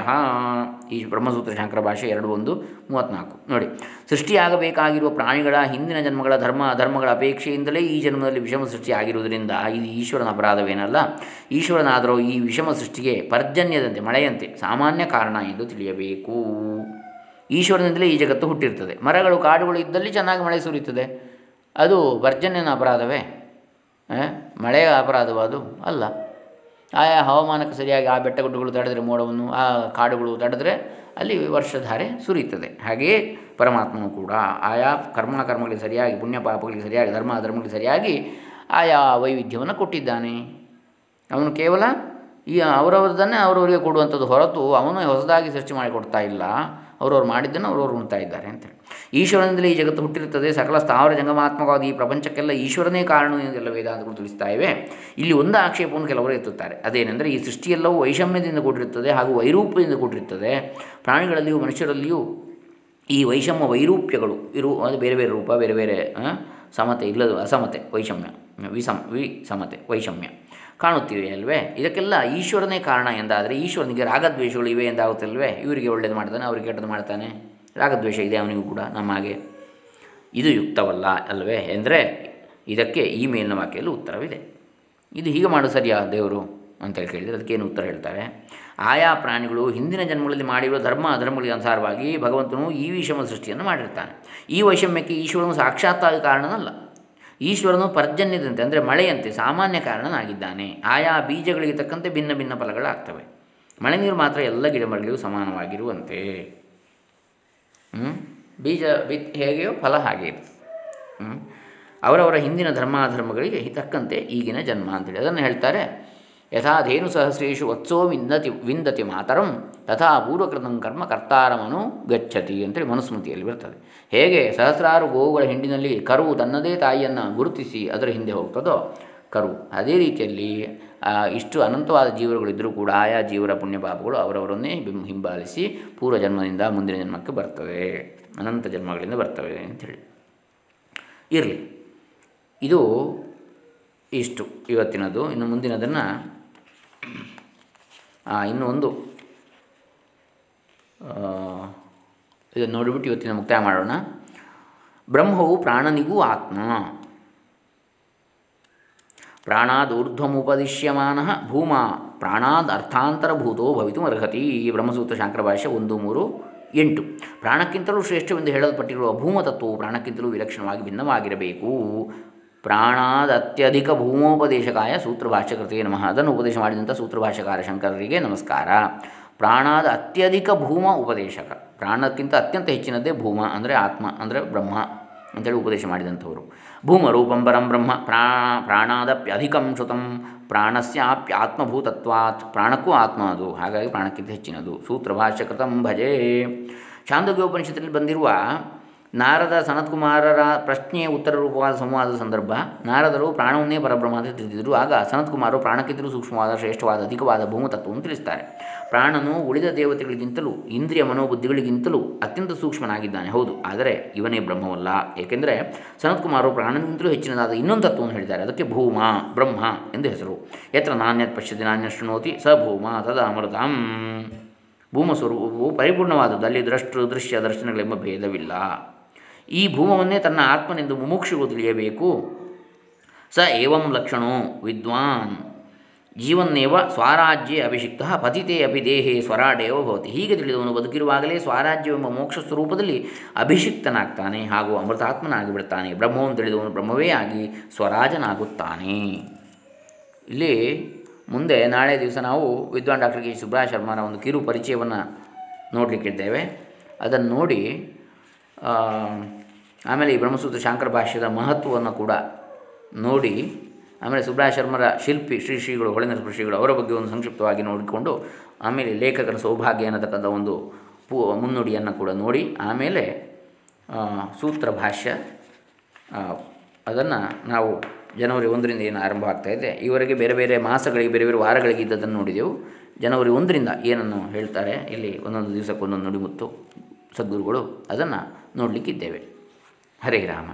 ಈ ಬ್ರಹ್ಮಸೂತ್ರ ಶಂಕರ ಭಾಷೆ ಎರಡು ಒಂದು, ಮೂವತ್ತ್ನಾಲ್ಕು. ನೋಡಿ, ಸೃಷ್ಟಿಯಾಗಬೇಕಾಗಿರುವ ಪ್ರಾಣಿಗಳ ಹಿಂದಿನ ಜನ್ಮಗಳ ಧರ್ಮ ಅಧರ್ಮಗಳ ಅಪೇಕ್ಷೆಯಿಂದಲೇ ಈ ಜನ್ಮದಲ್ಲಿ ವಿಷಮ ಸೃಷ್ಟಿ ಆಗಿರುವುದರಿಂದ ಇದು ಈಶ್ವರನ ಅಪರಾಧವೇನಲ್ಲ? ಈಶ್ವರನಾದರೂ ಈ ವಿಷಮ ಸೃಷ್ಟಿಗೆ ಪರ್ಜನ್ಯದಂತೆ, ಮಳೆಯಂತೆ ಸಾಮಾನ್ಯ ಕಾರಣ ಎಂದು ತಿಳಿಯಬೇಕು. ಈಶ್ವರನಿಂದಲೇ ಈ ಜಗತ್ತು ಹುಟ್ಟಿರ್ತದೆ. ಮರಗಳು, ಕಾಡುಗಳು ಇದ್ದಲ್ಲಿ ಚೆನ್ನಾಗಿ ಮಳೆ ಸುರಿಯುತ್ತದೆ. ಅದು ವರ್ಜನ್ಯನ ಅಪರಾಧವೇ? ಮಳೆಯ ಅಪರಾಧವ ಅದು? ಅಲ್ಲ. ಆಯಾ ಹವಾಮಾನಕ್ಕೆ ಸರಿಯಾಗಿ ಆ ಬೆಟ್ಟ ಗುಡ್ಡಗಳು ತಡೆದರೆ ಮೋಡವನ್ನು, ಆ ಕಾಡುಗಳು ತಡೆದರೆ ಅಲ್ಲಿ ವರ್ಷಧಾರೆ ಸುರಿಯುತ್ತದೆ. ಹಾಗೆಯೇ ಪರಮಾತ್ಮನು ಕೂಡ. ಆಯಾ ಕರ್ಮ ಕರ್ಮಗಳಿಗೆ ಸರಿಯಾಗಿ, ಪುಣ್ಯ ಪಾಪಗಳಿಗೆ ಸರಿಯಾಗಿ, ಧರ್ಮ ಧರ್ಮಗಳಿಗೆ ಸರಿಯಾಗಿ ಆಯಾ ವೈವಿಧ್ಯವನ್ನು ಕೊಟ್ಟಿದ್ದಾನೆ. ಅವನು ಕೇವಲ ಈ ಅವರವರದನ್ನೇ ಅವರವರಿಗೆ ಕೊಡುವಂಥದ್ದು ಹೊರತು ಅವನು ಹೊಸದಾಗಿ ಸೃಷ್ಟಿ ಮಾಡಿಕೊಡ್ತಾ ಇಲ್ಲ. ಅವರವ್ರು ಮಾಡಿದ್ದನ್ನು ಅವರವ್ರು ಉಣ್ತಾ ಇದ್ದಾರೆ ಅಂತೇಳಿ ಈಶ್ವರನಿಂದಲೇ ಈ ಜಗತ್ತು ಹುಟ್ಟಿರುತ್ತದೆ. ಸಕಲ ಸ್ಥಾವರ ಜಂಗಮಾತ್ಮಕವಾಗಿ ಈ ಪ್ರಪಂಚಕ್ಕೆಲ್ಲ ಈಶ್ವರನೇ ಕಾರಣ ಎಂದೆಲ್ಲ ವೇದಾಂತಗಳು ತಿಳಿಸ್ತಾ ಇವೆ ಇಲ್ಲಿ ಒಂದು ಆಕ್ಷೇಪವನ್ನು ಕೆಲವರು ಎತ್ತುತ್ತಾರೆ. ಅದೇನೆಂದರೆ ಈ ಸೃಷ್ಟಿಯೆಲ್ಲವೂ ವೈಷಮ್ಯದಿಂದ ಕೂಡಿರುತ್ತದೆ ಹಾಗೂ ವೈರೂಪ್ಯದಿಂದ ಕೂಡಿರುತ್ತದೆ. ಪ್ರಾಣಿಗಳಲ್ಲಿಯೂ ಮನುಷ್ಯರಲ್ಲಿಯೂ ಈ ವೈಷಮ್ಯ ವೈರೂಪ್ಯಗಳು ಇರು ಅಂದರೆ ಬೇರೆ ಬೇರೆ ರೂಪ, ಬೇರೆ ಬೇರೆ ಸಮತೆ ಇಲ್ಲದು ಅಸಮತೆ, ವೈಷಮ್ಯ, ವಿಸಮ ವಿ ಸಮತೆ ವೈಷಮ್ಯ ಕಾಣುತ್ತಿವೆ ಅಲ್ವೇ? ಇದಕ್ಕೆಲ್ಲ ಈಶ್ವರನೇ ಕಾರಣ ಎಂದಾದರೆ ಈಶ್ವರನಿಗೆ ರಾಗದ್ವೇಷಗಳು ಇವೆ ಎಂದಾಗುತ್ತಲ್ವೇ? ಇವರಿಗೆ ಒಳ್ಳೇದು ಮಾಡ್ತಾನೆ ಅವರಿಗೆ ಕೆಟ್ಟದ್ದು ಮಾಡ್ತಾನೆ. ರಾಗದ್ವೇಷ ಇದೆ ಅವನಿಗೂ ಕೂಡ ನಮ್ಮ ಹಾಗೆ. ಇದು ಯುಕ್ತವಲ್ಲ ಅಲ್ವೇ? ಎಂದರೆ ಇದಕ್ಕೆ ಈ ಮೇಲಿನ ವಾಕ್ಯದಲ್ಲಿ ಉತ್ತರವಿದೆ. ಇದು ಹೀಗೆ ಮಾಡು ಸರಿಯಾ ದೇವರು ಅಂತೇಳಿ ಕೇಳಿದರೆ ಅದಕ್ಕೇನು ಉತ್ತರ ಹೇಳ್ತಾರೆ? ಆಯಾ ಪ್ರಾಣಿಗಳು ಹಿಂದಿನ ಜನ್ಮಗಳಲ್ಲಿ ಮಾಡಿರುವ ಧರ್ಮ ಅಧರ್ಮಗಳಿಗೆ ಅನುಸಾರವಾಗಿ ಭಗವಂತನು ಈ ವಿಷಮ ಸೃಷ್ಟಿಯನ್ನು ಮಾಡಿರ್ತಾನೆ. ಈ ವೈಷಮ್ಯಕ್ಕೆ ಈಶ್ವರನು ಸಾಕ್ಷಾತ್ತಾಗಿ ಕಾರಣನಲ್ಲ. ಈಶ್ವರನು ಪರ್ಜನ್ಯದಂತೆ, ಅಂದರೆ ಮಳೆಯಂತೆ ಸಾಮಾನ್ಯ ಕಾರಣನಾಗಿದ್ದಾನೆ. ಆಯಾ ಬೀಜಗಳಿಗೆ ತಕ್ಕಂತೆ ಭಿನ್ನ ಭಿನ್ನ ಫಲಗಳಾಗ್ತವೆ. ಮಳೆ ನೀರು ಮಾತ್ರ ಎಲ್ಲ ಗಿಡಮರಗಳಿಗೂ ಸಮಾನವಾಗಿರುವಂತೆ? ಬೀಜ ಬಿತ್ ಹೇಗೆಯೋ ಫಲ ಹಾಗೆ ಇರ್ತದೆ. ಅವರವರ ಹಿಂದಿನ ಧರ್ಮಾಧರ್ಮಗಳಿಗೆ ತಕ್ಕಂತೆ ಈಗಿನ ಜನ್ಮ ಅಂತೇಳಿ ಅದನ್ನು ಹೇಳ್ತಾರೆ. ಯಥಾ ಧೇನು ಸಹಸ್ರೇಶು ವತ್ಸೋ ವಿಂದತಿ ವಿಂದತಿ ಮಾತರಂ, ತಥಾ ಪೂರ್ವಕೃತಂ ಕರ್ಮ ಕರ್ತಾರಮನು ಗಚ್ಚತಿ ಅಂತೇಳಿ ಮನುಸ್ಮೃತಿಯಲ್ಲಿ ಬರ್ತದೆ. ಹೇಗೆ ಸಹಸ್ರಾರು ಗೋವುಗಳ ಹಿಂಡಿನಲ್ಲಿ ಕರು ತನ್ನದೇ ತಾಯಿಯನ್ನು ಗುರುತಿಸಿ ಅದರ ಹಿಂದೆ ಹೋಗ್ತದೋ? ಕರು ಅದೇ ರೀತಿಯಲ್ಲಿ ಇಷ್ಟು ಅನಂತವಾದ ಜೀವರುಗಳಿದ್ದರೂ ಕೂಡ ಆಯಾ ಜೀವರ ಪುಣ್ಯ ಪಾಪಗಳು ಅವರವರನ್ನೇ ಹಿಂಬಾಲಿಸಿ ಪೂರ್ವ ಜನ್ಮದಿಂದ ಮುಂದಿನ ಜನ್ಮಕ್ಕೆ ಬರ್ತವೆ. ಅನಂತ ಜನ್ಮಗಳಿಂದ ಬರ್ತವೆ ಅಂಥೇಳಿ ಇರಲಿ. ಇದು ಇಷ್ಟು. ಇವತ್ತಿನದು, ಇನ್ನು ಮುಂದಿನದನ್ನು ಇನ್ನು ಒಂದು ಇದನ್ನು ನೋಡಿಬಿಟ್ಟು ಇವತ್ತಿನ ಮುಕ್ತಾಯ ಮಾಡೋಣ. ಬ್ರಹ್ಮವು ಪ್ರಾಣನಿಗೂ ಆತ್ಮ. ಪ್ರಾಣಾದೂರ್ಧ್ವಮುಪದಿಶ್ಯಮಾನ ಭೂಮಾ ಪ್ರಾಣಾದ್ ಅರ್ಥಾಂತರಭೂತೋ ಭವಿತುಮರ್ಹತಿ. ಈ ಬ್ರಹ್ಮಸೂತ್ರ ಶಾಂಕರ ಭಾಷೆ ಒಂದು, ಮೂರು, ಎಂಟು. ಪ್ರಾಣಕ್ಕಿಂತಲೂ ಶ್ರೇಷ್ಠವೆಂದು ಹೇಳಲ್ಪಟ್ಟಿರುವ ಭೂಮತತ್ವವು ಪ್ರಾಣಕ್ಕಿಂತಲೂ ವಿಲಕ್ಷಣವಾಗಿ ಭಿನ್ನವಾಗಿರಬೇಕು. ಪ್ರಾಣಾದತ್ಯಧಿಕ ಭೂಮೋಪದೇಶಕಾಯ ಸೂತ್ರಭಾಷ್ಯಕೃತೇ ನಮಃ. ಅದನ್ನು ಉಪದೇಶ ಮಾಡಿದಂಥ ಸೂತ್ರಭಾಷ್ಯಕಾರ ಶಂಕರರಿಗೆ ನಮಸ್ಕಾರ. ಪ್ರಾಣಾದ ಅತ್ಯಧಿಕ ಭೂಮ ಉಪದೇಶಕ. ಪ್ರಾಣಕ್ಕಿಂತ ಅತ್ಯಂತ ಹೆಚ್ಚಿನದ್ದೇ ಭೂಮ ಅಂದರೆ ಆತ್ಮ ಅಂದರೆ ಬ್ರಹ್ಮ. ಅಂತೇಳಿ ಉಪದೇಶ ಮಾಡಿದಂಥವರು. ಭೂಮರೂಪಂ ಪರಂ ಬ್ರಹ್ಮ ಪ್ರಾಣ ಪ್ರಾಣಾದಪ್ಯಧಿಕಂ ಶ್ರುತಂ, ಪ್ರಾಣಸ್ಯಾಪ್ಯಾತ್ಮಭೂತತ್ವಾತ್, ಪ್ರಾಣಕ್ಕೂ ಆತ್ಮ ಅದು, ಹಾಗಾಗಿ ಪ್ರಾಣಕ್ಕಿಂತ ಹೆಚ್ಚಿನದು. ಸೂತ್ರಭಾಷ್ಯಕೃತಂ ಭಜೆ. ಛಾಂದೋಗ್ಯೋಪನಿಷತ್ತಿನಲ್ಲಿ ಬಂದಿರುವ ನಾರದ ಸನತ್ಕುಮಾರರ ಪ್ರಶ್ನೆಯ ಉತ್ತರ ರೂಪವಾದ ಸಂವಾದದ ಸಂದರ್ಭ, ನಾರದರು ಪ್ರಾಣವನ್ನೇ ಪರಬ್ರಹ್ಮ ಅಂತ ತಿಳಿದಿದ್ದರು ಆಗ ಸನತ್ಕುಮಾರರು ಪ್ರಾಣಕ್ಕಿಂತಲೂ ಸೂಕ್ಷ್ಮವಾದ, ಶ್ರೇಷ್ಠವಾದ, ಅಧಿಕವಾದ ಭೂಮತತ್ವವನ್ನು ತಿಳಿಸ್ತಾರೆ. ಪ್ರಾಣನು ಉಳಿದ ದೇವತೆಗಳಿಗಿಂತಲೂ, ಇಂದ್ರಿಯ ಮನೋಬುದ್ಧಿಗಳಿಗಿಂತಲೂ ಅತ್ಯಂತ ಸೂಕ್ಷ್ಮನಾಗಿದ್ದಾನೆ. ಹೌದು, ಆದರೆ ಇವನೇ ಬ್ರಹ್ಮವಲ್ಲ. ಏಕೆಂದರೆ ಸನತ್ಕುಮಾರು ಪ್ರಾಣನಿಗಿಂತಲೂ ಹೆಚ್ಚಿನದಾದ ಇನ್ನೊಂದು ತತ್ವವನ್ನು ಹೇಳಿದ್ದಾರೆ. ಅದಕ್ಕೆ ಭೂಮ, ಬ್ರಹ್ಮ ಎಂದು ಹೆಸರು. ಯತ್ರ ನಾಣ್ಯತ್ ಪಶ್ಯತಿ ನಾಣ್ಯ ಶೃಣೋತಿ ಸ ಭೂಮ ತದ ಅಮೃತಂ ಭೂಮ ಸ್ವರೂಪವು ಪರಿಪೂರ್ಣವಾದದ್ದು. ಅಲ್ಲಿ ದೃಷ್ಟು ದೃಶ್ಯ, ದರ್ಶನಗಳೆಂಬ ಭೇದವಿಲ್ಲ. ಈ ಭೂಮವನ್ನೇ ತನ್ನ ಆತ್ಮನೆಂದು ಮುಮುಕ್ಷುಗಳು ತಿಳಿಯಬೇಕು. ಸ ಏವಂ ಲಕ್ಷಣೋ ವಿದ್ವಾನ್. ಜೀವನ್ನೇವ ಸ್ವರಾಜ್ಯೆ ಅಭಿಷಿಕ್ತ ಪತಿತೇ ಅಪಿ ದೇಹೇ ಸ್ವರಾಡೇವ ಭವತಿ. ಹೀಗೆ ತಿಳಿದವನು ಬದುಕಿರುವಾಗಲೇ ಸ್ವರಾಜ್ಯವೆಂಬ ಮೋಕ್ಷ ಸ್ವರೂಪದಲ್ಲಿ ಅಭಿಷಿಕ್ತನಾಗ್ತಾನೆ ಹಾಗೂ ಅಮೃತಾತ್ಮನಾಗಿ ಬಿಡ್ತಾನೆ ಬ್ರಹ್ಮವನ್ನು ತಿಳಿದವನು ಬ್ರಹ್ಮವೇ ಆಗಿ ಸ್ವರಾಜನಾಗುತ್ತಾನೆ. ಇಲ್ಲಿ ಮುಂದೆ ನಾಳೆ ದಿವಸ ನಾವು ವಿದ್ವಾನ್ ಡಾಕ್ಟರ್ ಕೆ ಸುಬ್ರಾಯ ಶರ್ಮರ ಒಂದು ಕಿರು ಪರಿಚಯವನ್ನು ನೋಡಲಿಕ್ಕಿದ್ದೇವೆ ಅದನ್ನು ನೋಡಿ ಆಮೇಲೆ ಈ ಬ್ರಹ್ಮಸೂತ್ರ ಶಾಂಕರ ಭಾಷ್ಯದ ಮಹತ್ವವನ್ನು ಕೂಡ ನೋಡಿ ಆಮೇಲೆ ಸುಬ್ರಾಯ ಶರ್ಮರ ಶಿಲ್ಪಿ ಶ್ರೀ ಶ್ರೀಗಳು ಹೊಳೆನ ಶ್ರೀಗಳು ಅವರ ಬಗ್ಗೆ ಒಂದು ಸಂಕ್ಷಿಪ್ತವಾಗಿ ನೋಡಿಕೊಂಡು ಆಮೇಲೆ ಲೇಖಕರ ಸೌಭಾಗ್ಯ ಅನ್ನತಕ್ಕಂಥ ಒಂದು ಪೂ, ಮುನ್ನುಡಿಯನ್ನು ಕೂಡ ನೋಡಿ ಆಮೇಲೆ ಸೂತ್ರ ಭಾಷ್ಯ ಅದನ್ನು ನಾವು ಜನವರಿ ಒಂದರಿಂದ ಏನು ಆರಂಭ ಆಗ್ತಾ ಇದೆ. ಈವರೆಗೆ ಬೇರೆ ಬೇರೆ ಮಾಸಗಳಿಗೆ, ಬೇರೆ ಬೇರೆ ವಾರಗಳಿಗೆ ಇದ್ದದನ್ನು ನೋಡಿದೆವು. ಜನವರಿ ಒಂದರಿಂದ ಏನನ್ನು ಹೇಳ್ತಾರೆ, ಇಲ್ಲಿ ಒಂದೊಂದು ದಿವಸಕ್ಕೆ ಒಂದೊಂದು ನುಡಿಮುತ್ತು ಸದ್ಗುರುಗಳು ಅದನ್ನು ನೋಡಲಿಕ್ಕಿದ್ದೇವೆ. ಹರೇ ರಾಮ.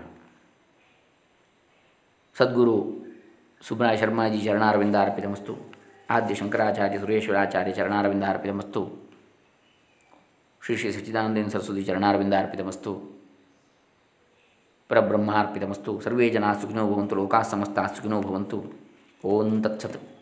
ಸದ್ಗುರು ಸುಬ್ರಾಯ ಶರ್ಮಾಜಿ ಚರಣಾರವಿಂದಾರ್ಪಿತಮಸ್ತು ಆದ್ಯ ಶಂಕರಾಚಾರ್ಯ ಸುರೇಶ್ವರಾಚಾರ್ಯ ಚರಣಾರವಿಂದಾರ್ಪಿತಮಸ್ತು ಶ್ರೀ ಶ್ರೀ ಸಚ್ಚಿದಾನಂದೇನ ಸರಸ್ವತಿ ಚರಣಾರವಿಂದಾರ್ಪಿತಮಸ್ತು ಪರಬ್ರಹ್ಮಾರ್ಪಿತಮಸ್ತು. ಸರ್ವೇ ಜನಾಃ ಸುಖಿನೋ ಭವಂತು. ಲೋಕಾಃ ಸಮಸ್ತಾಃ ಸುಖಿನೋ ಭವಂತು. ಓಂ ತತ್ಸತ್.